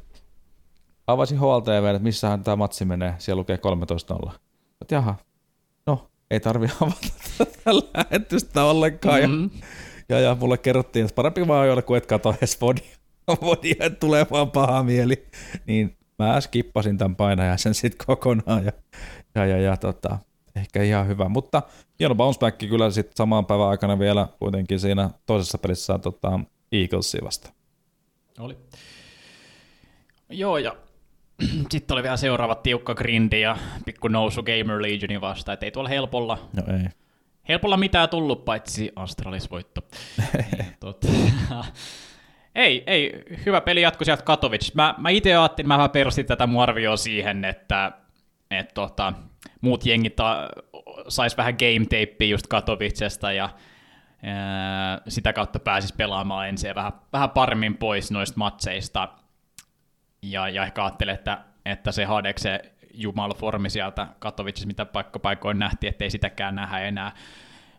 avasin HLTV, että missähän tämä matsi menee, siellä lukee 13-0. Että jaha, no ei tarvi avata tätä lähetystä ollenkaan. Mm-hmm. Ja, ja, ja, mulle kerrottiin, että parempi vaan olla, kun et katso edes vodia, että tulee vaan paha mieli. Niin mä skippasin tämän painajaisen sitten kokonaan ja, ja, ja, ja tota, ehkä ihan hyvä. Mutta hieno bounce back kyllä sitten samaan päivän aikana vielä kuitenkin siinä toisessa pelissä tota, Eaglesia vasta. Oli. Joo, ja sitten oli vielä seuraava tiukka grindi ja pikku nousu Gamer Legionin vastaan, että ei tuolla helpolla, no ei. helpolla mitään tullut, paitsi Astralis voitto. ei, ei, hyvä peli jatko sieltä Katowice. Mä, mä itse ajattelin, mä vähän perustin tätä mun arvioa siihen, että et tota, muut jengit sais vähän game tapea just Katowicesta ja ää, sitä kautta pääsis pelaamaan ensin vähän, vähän paremmin pois noista matseista – ja, ja ehkä ajattelin, että, että se Hadeksen jumalformi sieltä Katowicissa, mitä paikkapaikoin nähtiin, ettei sitäkään nähdä enää.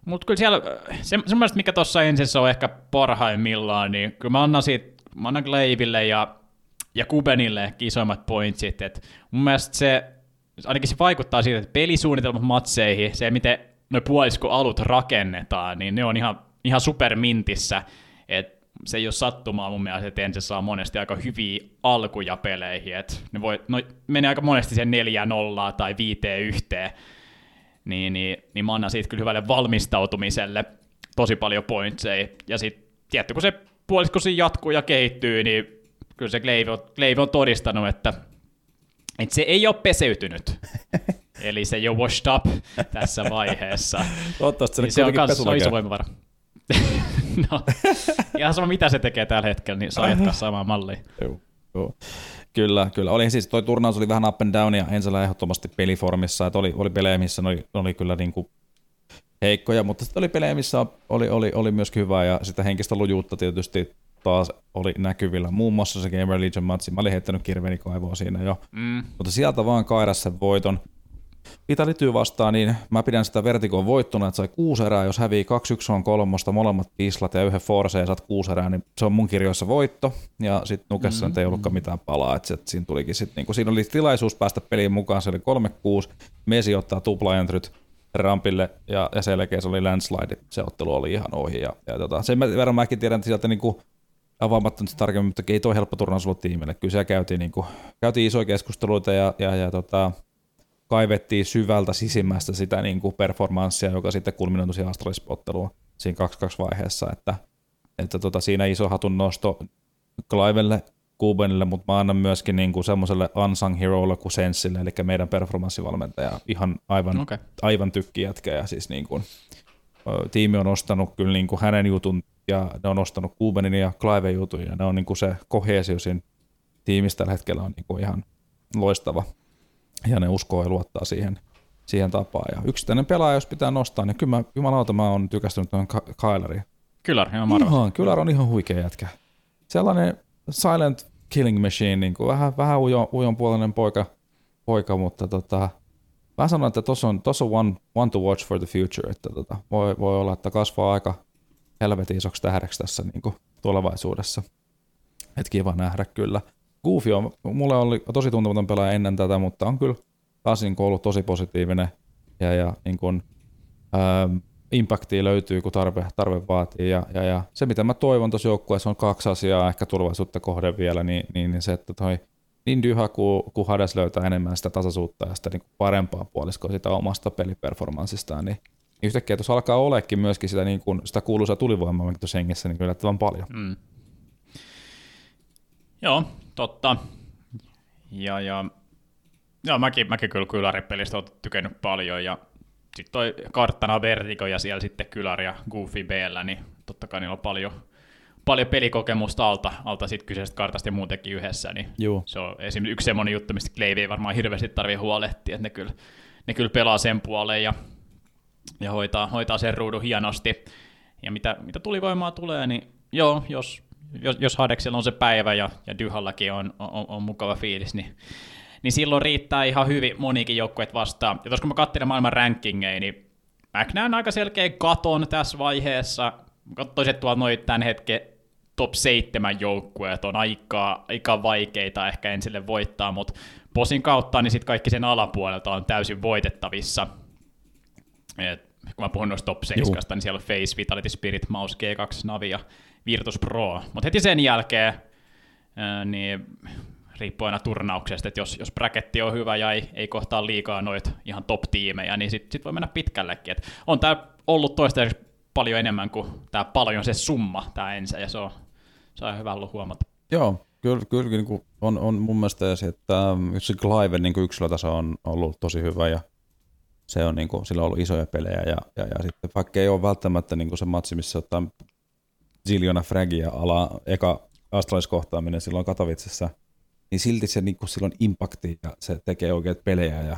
Mutta kyllä siellä, se, semmoista, mikä tuossa ensin on ehkä parhaimmillaan, niin kyllä mä annan, siitä, mä annan Leiville ja, ja Kubenille isoimmat pointsit. Et mun mielestä se, ainakin se vaikuttaa siitä, että pelisuunnitelmat matseihin, se miten ne puoliskoalut rakennetaan, niin ne on ihan, ihan supermintissä. Se ei ole sattumaa mun mielestä, että ensin saa monesti aika hyviä alkuja peleihin. Et ne voi, no, menee aika monesti sen 4 0 tai 5 yhteen. Niin, niin, niin mä annan siitä kyllä hyvälle valmistautumiselle tosi paljon pointseja. Ja sitten, tietty, kun se puolisko siinä jatkuu ja kehittyy, niin kyllä se Gleivi on, Gleivi on todistanut, että, että se ei ole peseytynyt. Eli se ei ole washed up tässä vaiheessa. Toivottavasti se, niin se on myös iso voimavara. No, ihan sama mitä se tekee tällä hetkellä, niin saa jatkaa samaa mallia. Joo, joo. Kyllä, kyllä. Oli siis, toi turnaus oli vähän up and down ja Ensellä ehdottomasti peliformissa, että oli, oli pelejä, missä oli, oli kyllä niin kuin heikkoja, mutta sitten oli pelejä, missä oli, oli, oli myöskin hyvää ja sitä henkistä lujuutta tietysti taas oli näkyvillä. Muun muassa se Gamer Legion matsi. Mä olin heittänyt kirveni kaivoa siinä jo. Mm. Mutta sieltä vaan kairas sen voiton. Italityy vastaan, niin mä pidän sitä vertikoon voittona, että sai kuusi erää, jos hävii 2-1 on kolmosta, molemmat pislat ja yhden force ja saat kuusi erää, niin se on mun kirjoissa voitto. Ja sitten Nukessa mm-hmm. ei ollutkaan mitään palaa, että sit, siinä tulikin sit, niin siinä oli tilaisuus päästä peliin mukaan, se oli 3-6, Mesi ottaa tuplaentryt, rampille ja, ja sen jälkeen se oli landslide, se ottelu oli ihan ohi. Ja, ja tota, sen verran mäkin tiedän, että sieltä niin kuin, avaamatta nyt tarkemmin, mutta ei toi helppo turnaus ollut tiimille. Kyllä siellä käytiin, niin kuin, käytiin isoja keskusteluita ja, ja, ja tota, kaivettiin syvältä sisimmästä sitä niin kuin performanssia, joka sitten kulminoitui siihen Astralis-otteluun siinä 2-2 vaiheessa, että, että tota, siinä iso hatun nosto Clivelle, Kubenille, mutta mä annan myöskin niin kuin semmoiselle unsung heroille kuin Sensille, eli meidän performanssivalmentaja, ihan aivan, okay. aivan tykkijätkä, ja siis niin kuin, tiimi on ostanut kyllä niin kuin hänen jutun, ja ne on ostanut Kubenin ja Clive jutun, ja ne on niin kuin se kohesio siinä tiimistä tällä hetkellä on niin kuin ihan loistava ja ne uskoo ja luottaa siihen, siihen tapaan. Ja yksittäinen pelaaja, jos pitää nostaa, niin kyllä mä, jumalauta, mä oon tykästynyt tuon Kyleriin. Kylar, ihan Ihan, Kylar on ihan huikea jätkä. Sellainen silent killing machine, niin kuin vähän, vähän ujo, ujon puolinen poika, poika mutta tota, mä sanon, että tuossa on, tossa on one, one to watch for the future, että tota, voi, voi olla, että kasvaa aika helvetin isoksi tähdeksi tässä niin kuin tulevaisuudessa. Et kiva nähdä kyllä. Goofy on, mulle oli tosi tuntematon pelaaja ennen tätä, mutta on kyllä taas niin ollut tosi positiivinen ja, ja niin kuin, ähm, impaktia löytyy, kun tarve, tarve vaatii. Ja, ja, ja se, mitä mä toivon tuossa joukkueessa, on kaksi asiaa ehkä turvallisuutta kohden vielä, niin, niin, niin se, että toi niin Dyha kuin, kuin Hades löytää enemmän sitä tasaisuutta ja sitä niin kuin parempaa puoliskoa sitä omasta peliperformanssistaan, niin yhtäkkiä tuossa alkaa olekin myöskin sitä, niin kuin, sitä kuuluisaa tulivoimaa, mikä tuossa hengessä, niin on paljon. Mm. Joo, totta. Ja, ja joo, mäkin, mäkin kyllä Kylari-pelistä olen tykännyt paljon, ja sitten toi karttana Vertigo ja siellä sitten Kylar ja Goofy b niin totta kai niillä on paljon, paljon pelikokemusta alta, alta sit kyseisestä kartasta ja muutenkin yhdessä, niin Juu. se on esimerkiksi yksi semmoinen juttu, mistä Kleivi ei varmaan hirveästi tarvitse huolehtia, että ne kyllä, ne kyllä pelaa sen puoleen ja, ja hoitaa, hoitaa sen ruudun hienosti. Ja mitä, mitä tulivoimaa tulee, niin joo, jos jos, jos Hadeksella on se päivä ja, ja Dyhallakin on, on, on mukava fiilis, niin, niin silloin riittää ihan hyvin monikin joukkueet vastaan. Ja tuossa kun mä katselen maailman rankingeja, niin mä näen aika selkeä katon tässä vaiheessa. Katsoisin, että tuolla noin tämän hetken top 7 joukkueet on aika, aika vaikeita ehkä ensille voittaa, mutta posin kautta niin sitten kaikki sen alapuolelta on täysin voitettavissa. Et kun mä puhun noista top 7, niin siellä on Face, Vitality Spirit, Mouse, G2, Navi ja Virtus Pro. Mutta heti sen jälkeen, niin riippuu aina turnauksesta, että jos, jos braketti on hyvä ja ei, ei kohtaa liikaa noita ihan top-tiimejä, niin sitten sit voi mennä pitkällekin. Et on tämä ollut toistaiseksi paljon enemmän kuin tämä paljon se summa, tämä ensin, ja se on, se on hyvä ollut huomata. Joo, kyllä, kyllä niin kuin on, on mun mielestä se, että se Clive niin yksilötaso on ollut tosi hyvä, ja se on niin kuin, sillä on ollut isoja pelejä, ja, ja, ja sitten vaikka ei ole välttämättä niin kuin se matsi, missä ottaa Ziljona Fragia ala eka astraliskohtaaminen silloin Katowicessa, niin silti se niin silloin impakti ja se tekee oikeat pelejä ja,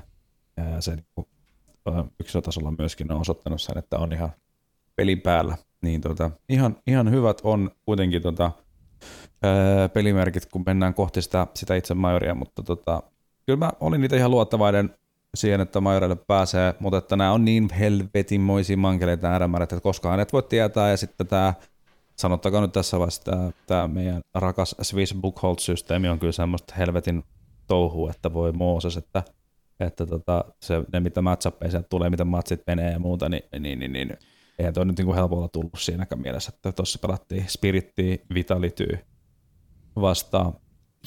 ja se niin yksilötasolla myöskin on osoittanut sen, että on ihan pelin päällä. Niin tota, ihan, ihan hyvät on kuitenkin tota, ää, pelimerkit, kun mennään kohti sitä, sitä itse majoria, mutta tota, kyllä mä olin niitä ihan luottavainen siihen, että majorille pääsee, mutta että nämä on niin helvetinmoisia mankeleita nämä että koskaan et voi tietää, ja sitten tämä sanottakaa nyt tässä vaiheessa, että tämä meidän rakas Swiss Bookhold-systeemi on kyllä semmoista helvetin touhua, että voi Mooses, että, että tota, se, ne mitä matchappeja sieltä tulee, miten matchit menee ja muuta, niin, niin, niin, niin eihän toi nyt niin kuin helpolla tullut siinäkään mielessä, että tuossa pelattiin Spiritti Vitality vastaan,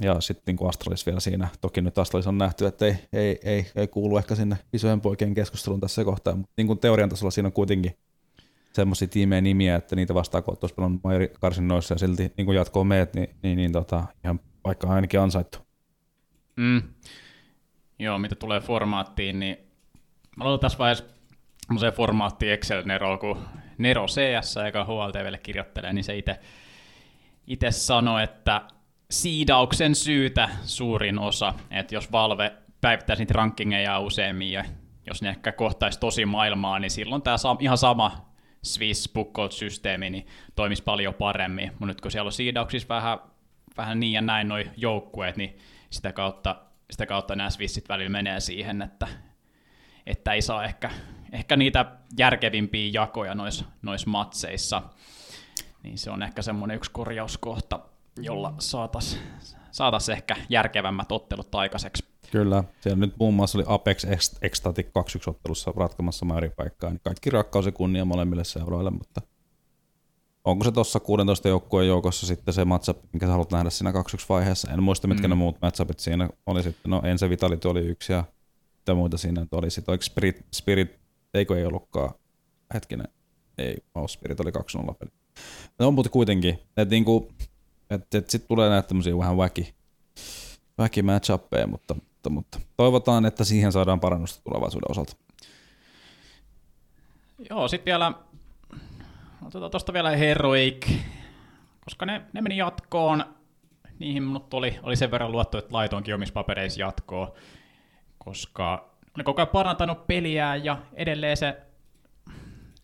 ja sitten niin Astralis vielä siinä. Toki nyt Astralis on nähty, että ei, ei, ei, ei kuulu ehkä sinne isojen poikien keskusteluun tässä kohtaa, mutta niin kuin teorian tasolla siinä on kuitenkin semmoisia tiimejä nimiä, että niitä vastaan kun tuossa pelannut karsinnoissa ja silti niin kuin jatkoon meet, niin, niin, niin tota, ihan vaikka ainakin ansaittu. Mm. Joo, mitä tulee formaattiin, niin mä aloitan tässä vaiheessa semmoiseen formaatti Excel-neroon, kun Nero CS, joka HLTVlle kirjoittelee, niin se itse itse sanoi, että siidauksen syytä suurin osa, että jos Valve päivittäisi niitä rankingeja useammin ja jos ne ehkä kohtaisi tosi maailmaa, niin silloin tämä ihan sama Swiss Bookcode-systeemi niin toimisi paljon paremmin. Mutta nyt kun siellä on siidauksissa vähän, vähän niin ja näin noin joukkueet, niin sitä kautta, sitä kautta nämä Swissit välillä menee siihen, että, että ei saa ehkä, ehkä niitä järkevimpiä jakoja noissa nois matseissa. Niin se on ehkä semmoinen yksi korjauskohta, jolla saataisiin saatais ehkä järkevämmät ottelut aikaiseksi. Kyllä, siellä nyt muun muassa oli Apex Ecstatic 21 ottelussa ratkamassa paikkaa, niin kaikki rakkaus ja kunnia molemmille seuroille, mutta onko se tuossa 16 joukkueen joukossa sitten se matchup, minkä sä haluat nähdä siinä 2 vaiheessa? En muista, mitkä mm. ne muut matchupit siinä oli sitten. No ensin Vitality oli yksi ja mitä muita siinä oli sitten. Oliko Spirit, Spirit eikö ei ollutkaan, hetkinen, ei, oh, Spirit oli 2-0 peli. No mutta kuitenkin, että niinku, et, et sitten tulee näitä tämmöisiä vähän väki, väki matchappeja, mutta, mutta, mutta toivotaan, että siihen saadaan parannusta tulevaisuuden osalta. Joo, sitten vielä, otetaan tuosta vielä Heroic, koska ne, ne meni jatkoon, niihin minut oli, oli sen verran luottu, että laitoinkin omissa papereissa jatkoon, koska ne koko ajan parantanut peliä ja edelleen se,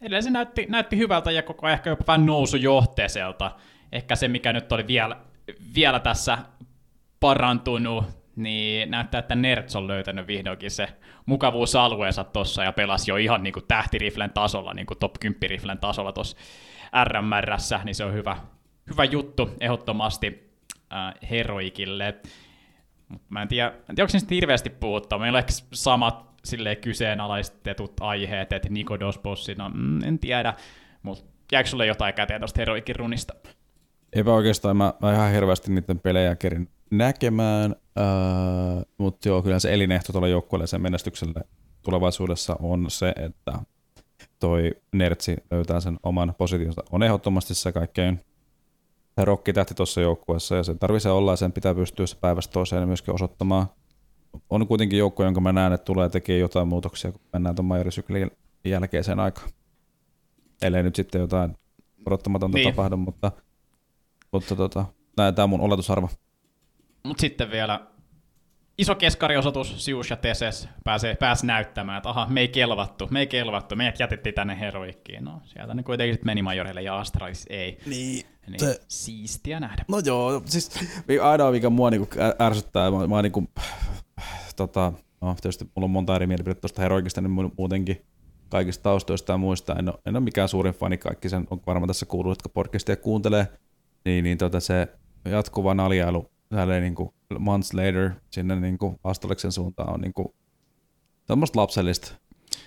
edelleen se näytti, näytti hyvältä ja koko ajan ehkä jopa vähän nousujohteiselta ehkä se, mikä nyt oli vielä, vielä tässä parantunut, niin näyttää, että Nerds on löytänyt vihdoinkin se mukavuusalueensa tuossa ja pelasi jo ihan niin kuin tähtiriflen tasolla, niin kuin top 10 riflen tasolla tuossa RMRssä, niin se on hyvä, hyvä juttu ehdottomasti äh, heroikille. Mä en tiedä, en tiedä onko se hirveästi puhuttaa. Meillä on samat silleen kyseenalaistetut aiheet, että Nikodos bossina, mm, en tiedä, mutta jääkö sulle jotain käteen tuosta heroikin runista? Eipä oikeastaan, mä, mä ihan hirveästi niiden pelejä kerin näkemään, äh, mutta joo, kyllä se elinehto tuolla joukkueelle sen menestykselle tulevaisuudessa on se, että toi Nertsi löytää sen oman positionsa. On ehdottomasti se kaikkein rokkitähti tuossa joukkueessa ja se tarvitsee olla ja sen pitää pystyä se päivästä toiseen myöskin osoittamaan. On kuitenkin joukkue, jonka mä näen, että tulee tekemään jotain muutoksia, kun mennään tuon majorisyklin jälkeiseen aikaan. Ellei nyt sitten jotain odottamatonta niin. tapahdu, mutta – mutta tota, tämä on mun oletusarvo. Mutta sitten vielä iso keskariosoitus, Sius ja Teses pääsee, pääsi näyttämään, että aha, me ei kelvattu, me ei kelvattu, meidät jätettiin tänne heroikkiin. No, sieltä ne kuitenkin sitten meni Majorille ja Astralis ei. Niin. niin se, siistiä nähdä. No joo, siis ainoa mikä mua niinku ärsyttää, mä, mä niinku, tota, no tietysti mulla on monta eri mielipidettä tuosta heroikista, niin muutenkin kaikista taustoista ja muista. En ole, en ole mikään suurin fani, kaikki sen on varmaan tässä kuullut, jotka podcastia kuuntelee niin, niin tota se jatkuva naljailu tälleen niin kuin months later sinne niin kuin Astoliksen suuntaan on niin kuin semmoista lapsellista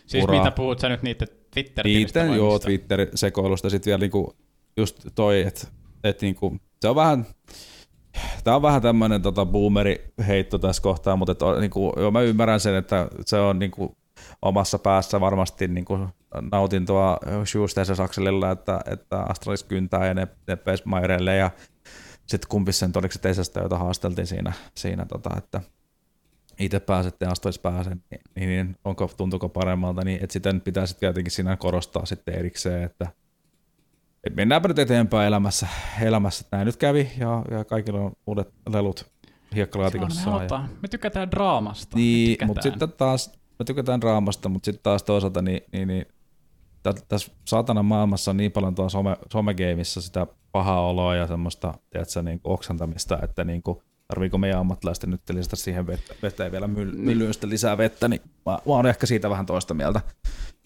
Siis uraa. mitä puhut sä nyt niiden twitter Niiden, joo, Twitter-sekoilusta. Sitten vielä niinku just toi, että et niinku, se on vähän, Tämä on vähän tämmöinen tota, boomeri-heitto tässä kohtaa, mutta et, niinku, joo, mä ymmärrän sen, että se on niinku, omassa päässä varmasti niinku, nautintoa Schustersen Sakselilla, että, että Astralis kyntää ja ne, ne ja sitten kumpi sen oliko se Tesestä, jota haasteltiin siinä, siinä tota, että itse pääsette ja Astralis pääsen, niin, niin, niin, onko, tuntuuko paremmalta, niin että sitten pitää sitten jotenkin siinä korostaa sitten erikseen, että et mennäänpä nyt eteenpäin elämässä, elämässä. Näin nyt kävi ja, ja kaikilla on uudet lelut hiekkalaatikossa. Me, ja... me tykätään draamasta. Niin, mutta sitten taas me tykätään draamasta, mutta sitten taas toisaalta niin, niin, niin tässä saatana maailmassa on niin paljon tuolla some, somegeimissä sitä pahaa oloa ja semmoista tiedätkö, niin kuin oksantamista, että niin kuin, tarviiko meidän ammattilaisten nyt lisätä siihen vettä, vettä ja vielä niin. myllyyn lisää vettä, niin mä, mä oon ehkä siitä vähän toista mieltä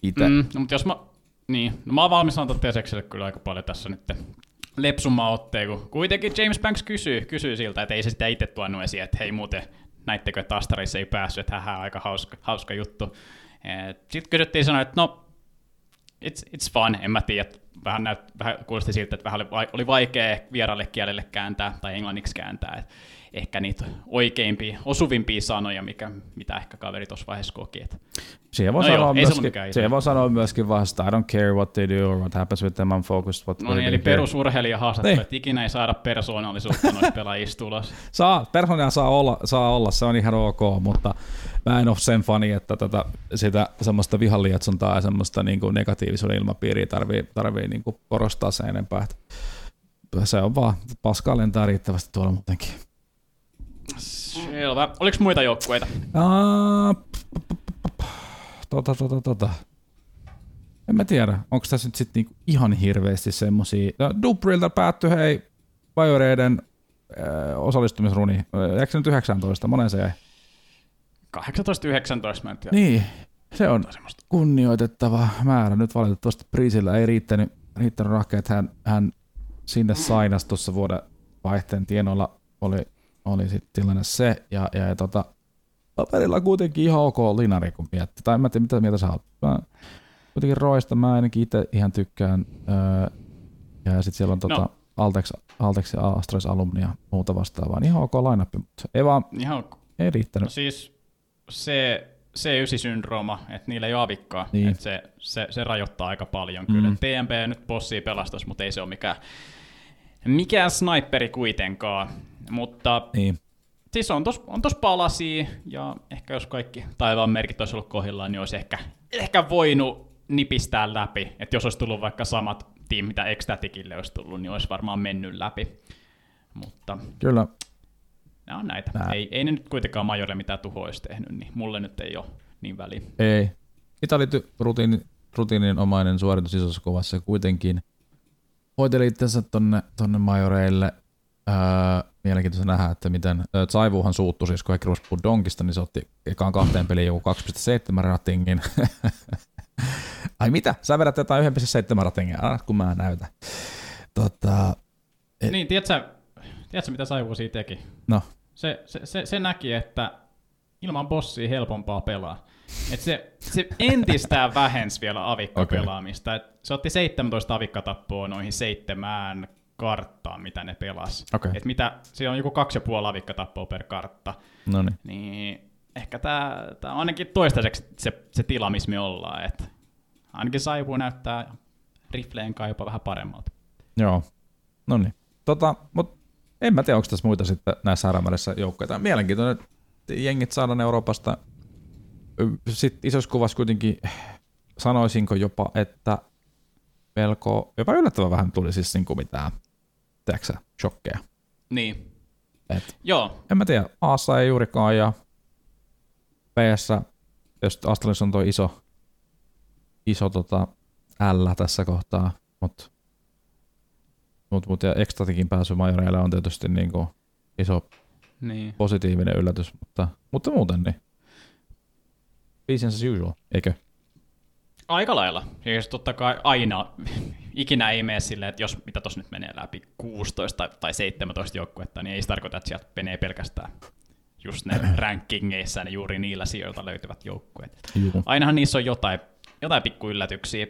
itse. Mm, no, mutta jos mä, niin, no mä oon valmis antaa Tesekselle kyllä aika paljon tässä nyt lepsumman otteen, kun kuitenkin James Banks kysyy, kysyy siltä, että ei se sitä itse tuonut esiin, että hei muuten, näittekö, että Astarissa ei päässyt, että hähä, aika hauska, hauska juttu. Sitten kysyttiin sanoa, että no, it's, it's fun, en mä tiedä, vähän, näyt, vähän kuulosti siltä, että vähän oli, vaikea vieraille kielelle kääntää tai englanniksi kääntää, että ehkä niitä oikeimpia, osuvimpia sanoja, mikä, mitä ehkä kaveri tuossa vaiheessa koki. Että Siihen voi, no sanoa, joo, myöskin, siihen voi sanoa myöskin vasta, I don't care what they do or what happens with them, I'm focused what No niin, eli perusurheilija haastattelu, niin. että ikinä ei saada persoonallisuutta noista pelaajista tulos. Saa, persoonaa saa olla, saa olla, se on ihan ok, mutta mä en ole sen fani, että tätä, sitä semmoista vihanlietsontaa ja semmoista niin kuin negatiivisuuden ilmapiiriä tarvii, tarvii niin kuin korostaa sen enempää. Että se on vaan, paskaa lentää riittävästi tuolla muutenkin. Selvä. Oliko muita joukkueita? Tota, tota, tota. En mä tiedä, onko tässä nyt sitten niinku ihan hirveästi semmosia. No, Dubrilta päättyi hei Bajoreiden äh, osallistumisruni. Eikö se nyt 19? Monen se jäi? 18-19 mä en tiedä. Niin, se on kunnioitettava määrä. Nyt valitettavasti Priisillä ei riittänyt, riittänyt rahkeet. Hän, hän sinne sainasi tuossa vuoden vaihteen tienoilla oli oli sitten tilanne se, ja, ja, ja tota, paperilla kuitenkin ihan ok linari, kun miettii. Tai mä en tiedä, mitä mieltä sä oot. Mä, kuitenkin Roista mä ainakin itse ihan tykkään. Öö, ja sitten siellä on tota, no. Altex, Altex ja Astros Alumni ja muuta vastaavaa. Ihan ok lineup, mutta ei vaan, ihan ok. ei riittänyt. No siis se C9-syndrooma, että niillä ei ole avikkaa, niin. että se, se, se, rajoittaa aika paljon mm. kyllä. PMP nyt bossii pelastus, mutta ei se ole mikään, mikään sniperi kuitenkaan. Mutta niin. siis on tos, on tos palasia, ja ehkä jos kaikki taivaan merkit olisi ollut kohdillaan, niin olisi ehkä, ehkä voinut nipistää läpi. Että jos olisi tullut vaikka samat tiimit, mitä Ecstaticille olisi tullut, niin olisi varmaan mennyt läpi. Mutta Kyllä. Nämä on näitä. Ei, ei ne nyt kuitenkaan Majorille mitään tuhoa olisi tehnyt, niin mulle nyt ei ole niin väliä. Ei. Italit rutiini, rutiininomainen suoritus isossa kuvassa kuitenkin hoiteli itsensä tonne, tonne majoreille – Öö, mielenkiintoista nähdä, että miten Saivuhan suuttu siis, kun he Donkista, niin se otti ekaan kahteen peliin joku 2,7 ratingin. Ai mitä? Sä vedät jotain 1,7 ratingia, ah, kun mä näytän. Tota, et... Niin, tiedätkö, tiedätkö, mitä Saivu siitä teki? No. Se, se, se, se näki, että ilman bossia helpompaa pelaa. Et se, se entistään vähensi vielä avikkapelaamista. Okay. Et se otti 17 avikkatappoa noihin seitsemään karttaa, mitä ne pelas. Okay. Et mitä, se on joku kaksi ja puoli avikka tappoa per kartta. Noniin. Niin ehkä tämä on ainakin toistaiseksi se, se tila, missä me ollaan. Et ainakin Saipu näyttää rifleen kai jopa vähän paremmalta. Joo, no niin. Tota, mut en mä tiedä, onko tässä muita sitten näissä Aramarissa joukkoja. Mielenkiintoinen jengit saadaan Euroopasta. Sitten isossa kuvassa kuitenkin sanoisinko jopa, että melko, jopa yllättävän vähän tuli siis niin kuin mitään tiedätkö shokkeja. Niin. Et, Joo. En mä tiedä, Aassa ei juurikaan ja PS, jos Astralis on tuo iso, iso tota L tässä kohtaa, mutta mut, mut, ja Extatikin pääsy majoreille on tietysti niin kuin iso niin. positiivinen yllätys, mutta, mutta muuten niin. Business as usual, eikö? Aika lailla. Siis totta kai aina ikinä ei mene silleen, että jos mitä tuossa nyt menee läpi 16 tai 17 joukkuetta, niin ei se tarkoita, että sieltä menee pelkästään just ne rankingeissa ne juuri niillä sijoilta löytyvät joukkueet. Ainahan niissä on jotain, jotain pikku yllätyksiä.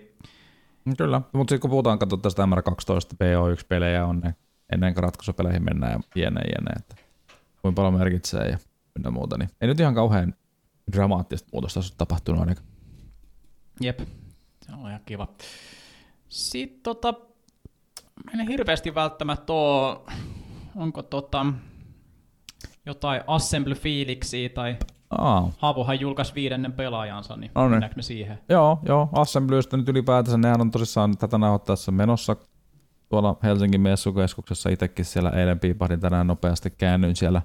Kyllä, mutta sitten kun puhutaan, katsotaan tästä MR12 PO1-pelejä on ne, ennen kuin ratkaisupeleihin mennään ja jene, jene, että kuinka paljon merkitsee ja ynnä muuta, niin ei nyt ihan kauhean dramaattista muutosta ole tapahtunut ainakaan. Jep, se on ihan kiva. Sitten tota, en hirveästi välttämättä ole, onko tota, jotain assembly-fiiliksiä tai Aa. Haavohan julkaisi viidennen pelaajansa, niin no niin. me siihen? Joo, joo. Assemblystä nyt ylipäätänsä, nehän on tosissaan tätä nauhoittaessa menossa tuolla Helsingin messukeskuksessa itsekin siellä eilen piipahdin tänään nopeasti käännyin siellä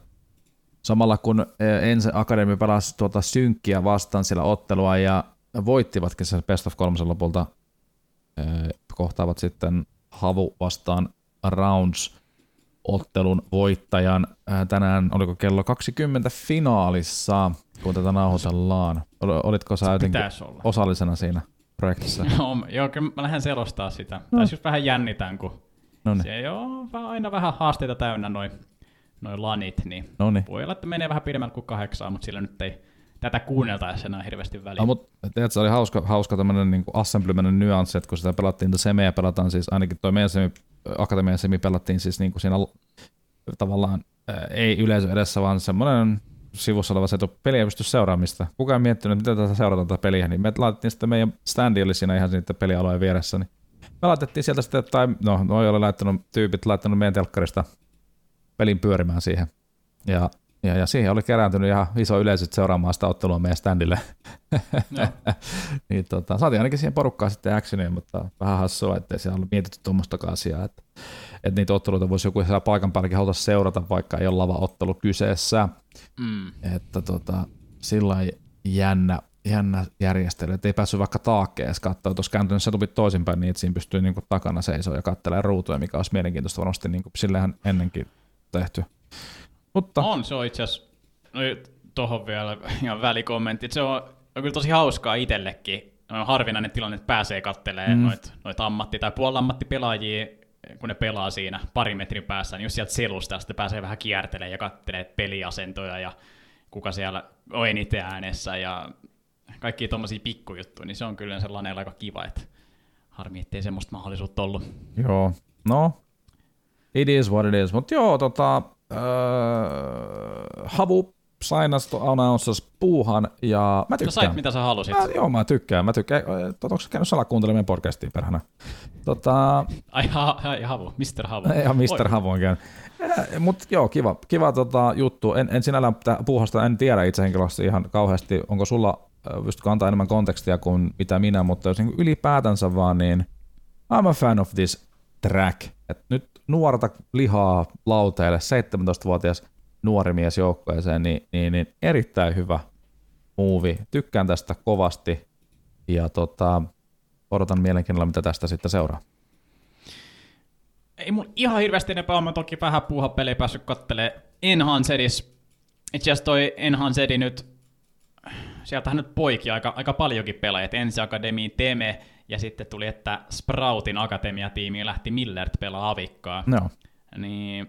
samalla kun e, Ense Akademi pelasi tuota synkkiä vastaan siellä ottelua ja voittivatkin sen Best of kolmosen lopulta kohtaavat sitten Havu vastaan Rounds ottelun voittajan tänään, oliko kello 20 finaalissa, kun tätä nauhoitellaan. Olitko sä jotenkin osallisena siinä projektissa? joo, joo, kyllä mä lähden selostaa sitä. No. Tai just vähän jännitän, kun Noniin. se on aina vähän haasteita täynnä noin noi lanit, niin Noniin. voi olla, että menee vähän pidemmälle kuin kahdeksaa, mutta sillä nyt ei tätä kuunneltaessa enää hirveästi väliä. No, mutta tiedätkö, se oli hauska, hauska tämmöinen niin assemblymäinen nyanssi, että kun sitä pelattiin, semeä pelataan siis, ainakin toi meidän semi, akatemian semi pelattiin siis niin kuin siinä tavallaan ää, ei yleisö edessä, vaan semmoinen sivussa oleva se, että pysty seuraamista. Kukaan ei miettinyt, miten tätä seurataan tätä peliä, niin me laitettiin sitten meidän standi oli siinä ihan sitten pelialueen vieressä, niin me laitettiin sieltä sitten, tai no, noi oli laittanut, tyypit laittanut meidän telkkarista pelin pyörimään siihen. Ja, ja, ja siihen oli kerääntynyt ihan iso yleisö seuraamaan sitä ottelua meidän standille. Joo. niin tota, saatiin ainakin siihen porukkaan sitten actionia, mutta vähän hassua, ettei siellä ollut mietitty tuommoistakaan asiaa, että, että niitä otteluita voisi joku siellä paikan päälläkin haluta seurata, vaikka ei ole lava-ottelu kyseessä. Mm. Että tota, sillä jännä, jännä järjestely, että ei päässyt vaikka taakkeen katsoa. Tuossa kääntynyt setupit toisinpäin niin, että siinä pystyy niinku takana seisoo ja katselemaan ruutuja, mikä olisi mielenkiintoista varmasti niinku sillähän ennenkin tehty. Mutta On, se on itse asiassa, no tuohon vielä ihan välikommentti, se on, on kyllä tosi hauskaa itsellekin. On harvinainen tilanne, että pääsee kattelemaan Mm. noita noit ammatti- tai puolammattipelaajia, kun ne pelaa siinä parin metrin päässä, niin just sieltä selusta sitten pääsee vähän kiertelemään ja kattelee peliasentoja ja kuka siellä on eniten äänessä ja kaikki tommosia pikkujuttuja, niin se on kyllä sellainen aika kiva, että harmi, ettei semmoista mahdollisuutta ollut. Joo, no, it is what it is. Mutta joo, tota, äh, Havu sainasta announcers puuhan, ja mä No tykkään. sait mitä sä halusit. Mä, joo, mä tykkään. Mä tykkään. Onko sä käynyt salakuuntelemaan podcastia perhana? Tota, Ai, ha, ai Havu, Mr. Havu. ihan Mr. Havu on käynyt. Mutta joo, kiva, kiva tota, juttu. En, en sinällään puuhasta en tiedä itse henkilössä ihan kauheasti. Onko sulla, äh, pystytkö antaa enemmän kontekstia kuin mitä minä, mutta jos niin ylipäätänsä vaan, niin I'm a fan of this track. Et nyt nuorta lihaa lauteille, 17-vuotias nuori mies joukkueeseen, niin, niin, niin erittäin hyvä movie. Tykkään tästä kovasti ja tota, odotan mielenkiinnolla, mitä tästä sitten seuraa. Ei mun ihan hirveästi enempää mä toki vähän puuhapeliä päässyt kattelee Enhancedis. Itse asiassa toi Enhancedi nyt, sieltähän nyt poiki aika, aika paljonkin pelaajia, että Ensi Akademiin Teme, ja sitten tuli, että Sproutin akatemiatiimiin lähti Millert pelaa avikkaa. Joo. Niin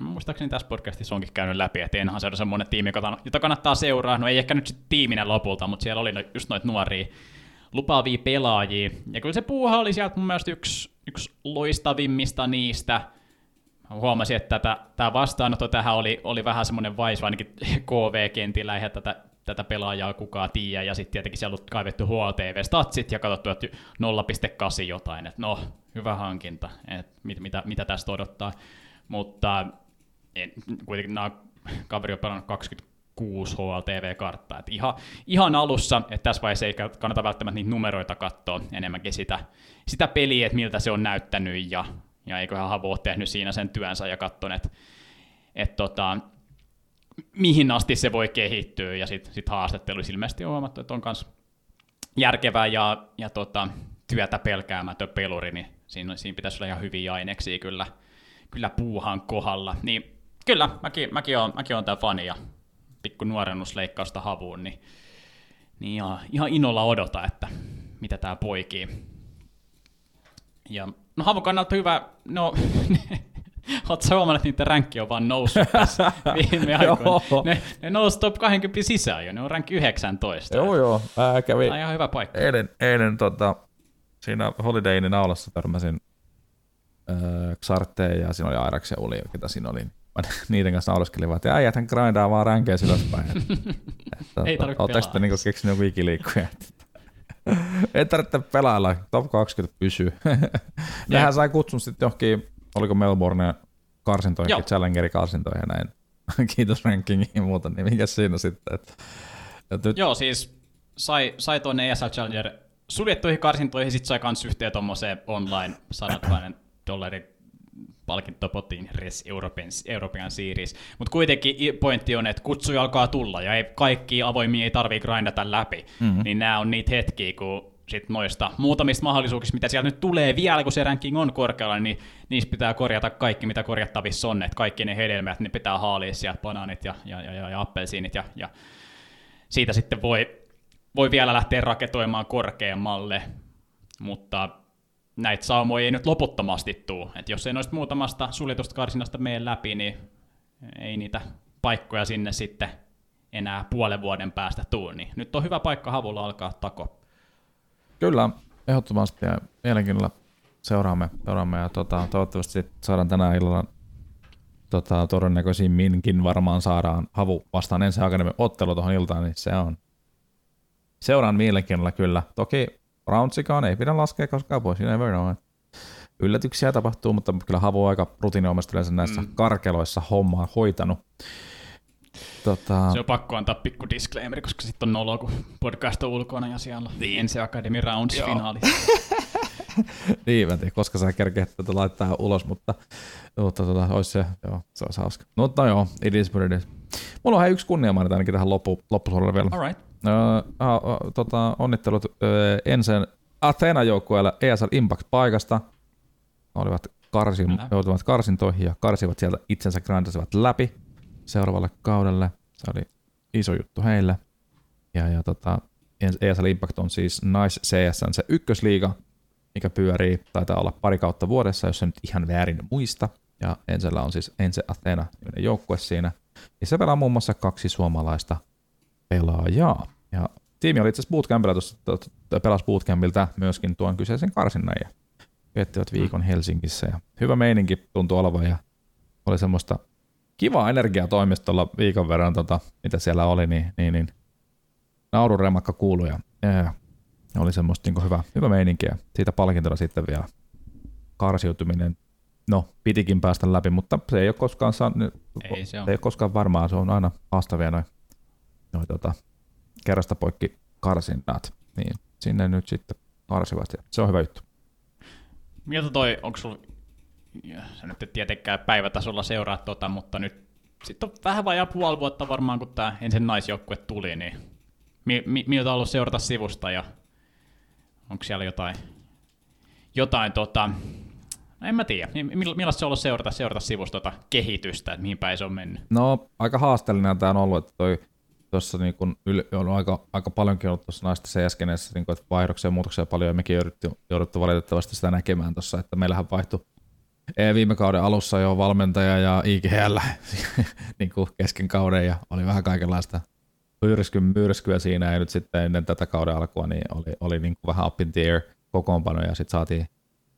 muistaakseni tässä podcastissa onkin käynyt läpi, että Enhan se on semmoinen tiimi, jota- kannattaa seuraa. No ei ehkä nyt sitten tiiminä lopulta, mutta siellä oli no- just noita nuoria lupaavia pelaajia. Ja kyllä se puuha oli sieltä mun mielestä yksi, yksi loistavimmista niistä. Huomasin, että tämä vastaanotto tähän oli, oli vähän semmoinen vaisu, ainakin KV-kentillä, eihän tätä, tätä pelaajaa kukaan tiedä, ja sitten tietenkin siellä on kaivettu HLTV-statsit ja katsottu, että 0,8 jotain, että no, hyvä hankinta, että mit, mitä, mitä tästä odottaa, mutta en, kuitenkin nämä kaveri on pelannut 26 HLTV-karttaa, että ihan, ihan alussa, että tässä vaiheessa ei kannata välttämättä niitä numeroita katsoa, enemmänkin sitä, sitä peliä, että miltä se on näyttänyt, ja, ja eiköhän Havo ole tehnyt siinä sen työnsä ja katsonut, että et tota, mihin asti se voi kehittyä, ja sitten sit haastatteluissa ilmeisesti on huomattu, että on myös järkevä ja, ja tota, työtä pelkäämätön peluri, niin siinä, siinä pitäisi olla ihan hyviä aineksia kyllä, kyllä puuhan kohdalla. Niin kyllä, mäkin, mäkin olen, mäkin olen tämä fani ja pikku nuorennusleikkausta havuun, niin, niin ihan, ihan innolla odota, että mitä tämä poikii. Ja no havun kannalta hyvä, no Oletko sä huomannut, että niiden ränkki on vaan noussut tässä viime aikoina? Ne, ne nousi top 20 sisään jo, ne on ränkki 19. Joo, joo. Mä kävin Tämä on ihan hyvä paikka. eilen, eilen tota, siinä Holiday Innin aulassa törmäsin äh, Xarteen ja siinä oli Airax ja Uli, ketä siinä oli. Mä niiden kanssa nauraskelin vaan, että äijäthän grindaa vaan ränkeä ylöspäin. Että, Ei tota, tarvitse pelaa sitten niinku edes. keksinyt joku ikiliikkuja? Ei tarvitse pelailla, top 20 pysyy. Nehän sai kutsun sitten johonkin, oliko Melbourne karsintoihin, Joo. Challengeri karsintoihin ja näin. Kiitos rankingiin ja muuta, niin mikä siinä sitten? Että, että nyt, Joo, siis sai, sai tuonne ESL Challenger suljettuihin karsintoihin, sit sai kans yhteen tommoseen online 100 000 dollarin palkintopotiin Res European, European Series. Mutta kuitenkin pointti on, että kutsuja alkaa tulla ja ei, kaikki avoimia ei tarvii grindata läpi. Mm-hmm. Niin nämä on niitä hetkiä, kun sit noista muutamista mahdollisuuksista, mitä sieltä nyt tulee vielä, kun se ranking on korkealla, niin niistä pitää korjata kaikki, mitä korjattavissa on, että kaikki ne hedelmät, ne pitää haalia sieltä, banaanit ja, ja, ja, ja, ja appelsiinit ja, ja siitä sitten voi, voi vielä lähteä raketoimaan korkeammalle, mutta näitä saumoja ei nyt loputtomasti tuu. Et jos ei noista muutamasta suljetusta karsinasta mene läpi, niin ei niitä paikkoja sinne sitten enää puolen vuoden päästä tuu. Niin nyt on hyvä paikka havulla alkaa tako. Kyllä, ehdottomasti ja mielenkiinnolla seuraamme, seuraamme ja tota, toivottavasti saadaan tänä illalla tota, todennäköisimminkin varmaan saadaan havu vastaan ensi akademian ottelu tuohon iltaan, niin se on seuraan mielenkiinnolla kyllä. Toki roundsikaan ei pidä laskea koskaan pois, you never know. Yllätyksiä tapahtuu, mutta kyllä havu on aika rutiininomaisesti yleensä näissä mm. karkeloissa hommaa hoitanut. Tota... Se on pakko antaa pikku disclaimer, koska sitten on nolo, kun podcast on ulkona ja siellä on niin. ensi Academy Rounds finaali. niin, mä tiedän, koska sä kerkeät tätä laittaa ulos, mutta, mutta tota, olisi se, joo, se olisi hauska. No, mutta joo, it is what it is. Mulla on hei yksi kunnia mainita ainakin tähän loppu, loppusuoralle vielä. All right. Uh, uh, tota, onnittelut uh, ensin Athena-joukkueelle ESL Impact-paikasta. Olivat karsin, joutuvat karsintoihin ja karsivat sieltä itsensä grindasivat läpi seuraavalle kaudelle. Se oli iso juttu heille. Ja, ja tota, ESL Impact on siis Nice CS, se ykkösliiga, mikä pyörii, taitaa olla pari kautta vuodessa, jos se nyt ihan väärin muista. Ja Ensellä on siis Ense Athena joukkue siinä. Ja se pelaa muun muassa kaksi suomalaista pelaajaa. Ja tiimi oli itse asiassa bootcampilla, pelasi bootcampilta myöskin tuon kyseisen karsinnan ja viettivät viikon Helsingissä. Ja hyvä meininki tuntui olevan ja oli semmoista kivaa energiaa toimistolla viikon verran, tota, mitä siellä oli, niin, niin, niin naururemakka kuului ja, ja oli semmoista niin hyvä, hyvä meininki ja siitä palkintona sitten vielä karsiutuminen. No, pitikin päästä läpi, mutta se ei ole koskaan, saa, ei, se, on. se ei ole koskaan varmaa, se on aina haastavia noin noi, tota, kerrasta poikki karsinnat, niin sinne nyt sitten karsivat ja se on hyvä juttu. Miltä toi, onko sulla, sä nyt et tietenkään päivätasolla seuraa tota, mutta nyt sitten on vähän vajaa puoli vuotta varmaan, kun tämä ensin naisjoukkue tuli, niin mi, mi, miltä on ollut seurata sivusta ja onko siellä jotain, jotain tota, no en mä tiedä, millaista se on ollut seurata, seurata sivusta tota kehitystä, että mihin päin se on mennyt? No aika haasteellinen tämä on ollut, että toi tuossa niin kun yl, on aika, aika paljonkin ollut tuossa naista CS-keneessä, niin kun, että vaihdoksia ja muutoksia paljon, ja mekin jouduttu, jouduttu valitettavasti sitä näkemään tuossa, että meillähän vaihtui viime kauden alussa jo valmentaja ja IGL niin kuin kesken kauden, ja oli vähän kaikenlaista myrsky, myrskyä siinä, ja nyt sitten ennen tätä kauden alkua niin oli, oli niin kuin vähän up in the air kokoonpano, ja sitten saatiin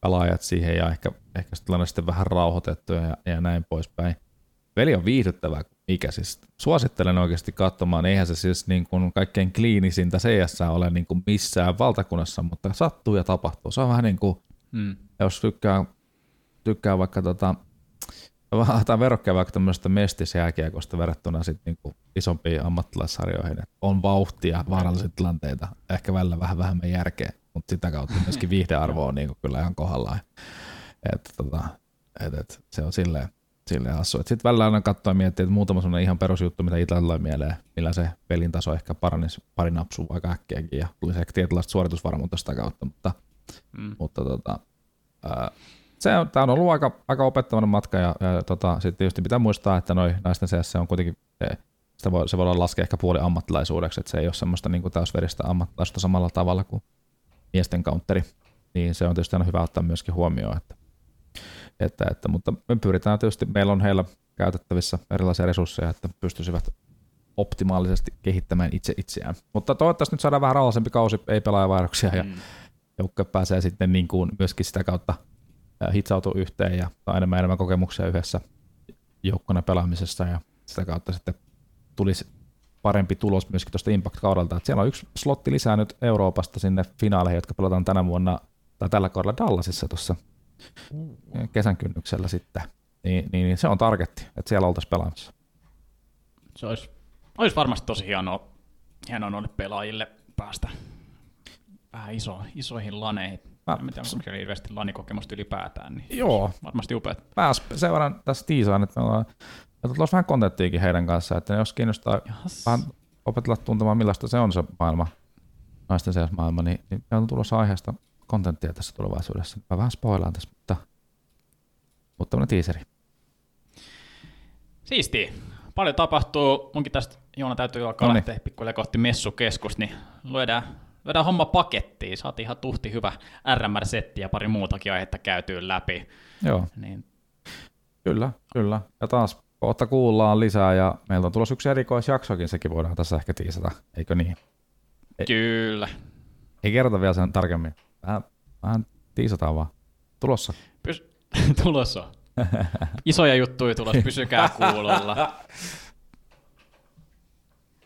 pelaajat siihen, ja ehkä, ehkä sitten, sitten vähän rauhoitettu ja, ja näin poispäin. Peli on viihdyttävää mikä siis. Suosittelen oikeasti katsomaan, eihän se siis niin kuin kaikkein kliinisintä CS ole niin kuin missään valtakunnassa, mutta sattuu ja tapahtuu. Se on vähän niin kuin, hmm. jos tykkää, tykkää vaikka tota, tai verrokkeja vaikka tämmöistä mestisjääkiekosta verrattuna sit niinku isompiin ammattilaissarjoihin. Et on vauhtia, vaarallisia tilanteita, ehkä välillä vähän vähemmän järkeä, mutta sitä kautta myöskin viihdearvo on niinku kyllä ihan kohdallaan. Et, tota, et, et, se on silleen, silleen hassu. Sitten välillä aina katsoa ja miettiä, että muutama sellainen ihan perusjuttu, mitä itsellä tulee mieleen, millä se pelin taso ehkä paranisi pari napsua vaikka äkkiäkin ja tulisi ehkä tietynlaista suoritusvarmuutta sitä kautta, mutta, mm. mutta tota, ää, se on, tämä on ollut aika, aika opettavainen matka ja, ja tota, sitten tietysti pitää muistaa, että noi naisten seassa on kuitenkin, sitä voi, se voi laskea ehkä puoli ammattilaisuudeksi, että se ei ole semmoista niin kuin täysveristä ammattilaisuutta samalla tavalla kuin miesten counteri, niin se on tietysti aina hyvä ottaa myöskin huomioon, että että, että, mutta me pyritään tietysti, meillä on heillä käytettävissä erilaisia resursseja, että pystyisivät optimaalisesti kehittämään itse itseään. Mutta toivottavasti nyt saadaan vähän rauhallisempi kausi, ei pelaajavaihdoksia mm. ja joukkue pääsee sitten niin kuin myöskin sitä kautta hitsautua yhteen ja enemmän enemmän kokemuksia yhdessä joukkona pelaamisessa ja sitä kautta sitten tulisi parempi tulos myöskin tuosta Impact-kaudelta. Että siellä on yksi slotti lisää nyt Euroopasta sinne finaaleihin, jotka pelataan tänä vuonna tai tällä kaudella Dallasissa tuossa kesän kynnyksellä sitten, niin, niin, niin se on targetti, että siellä oltaisiin pelaamassa. Se olisi, olisi varmasti tosi hienoa, hienoa noille pelaajille päästä vähän iso, isoihin laneihin. Mä, en tiedä, onko siellä hirveästi lanikokemusta ylipäätään, niin joo. varmasti upeat. Mä seuraan tässä tiisaan, että me ollaan tuossa vähän kontenttiakin heidän kanssaan, että jos kiinnostaa Jahas. vähän opetella tuntemaan, millaista se on se maailma, naisten maailma, niin, niin on tulossa aiheesta kontenttia tässä tulevaisuudessa. Mä vähän spoilaan tässä, mutta, mutta tämmöinen tiiseri. Siisti. Paljon tapahtuu. Munkin tästä Joona täytyy alkaa no lähteä pikkuhiljaa kohti messukeskus, niin luodaan vedään homma pakettiin. Saatiin ihan tuhti hyvä RMR-setti ja pari muutakin aihetta käytyy läpi. Joo, Niin kyllä, kyllä. Ja taas kohta kuullaan lisää ja meiltä on tulossa yksi erikoisjaksokin, sekin voidaan tässä ehkä tiisata, eikö niin? kyllä. Ei kerrota vielä sen tarkemmin. Vähän, vähän tiisataan vaan. Tulossa. Pys- tulossa. Isoja juttuja tulossa, pysykää kuulolla.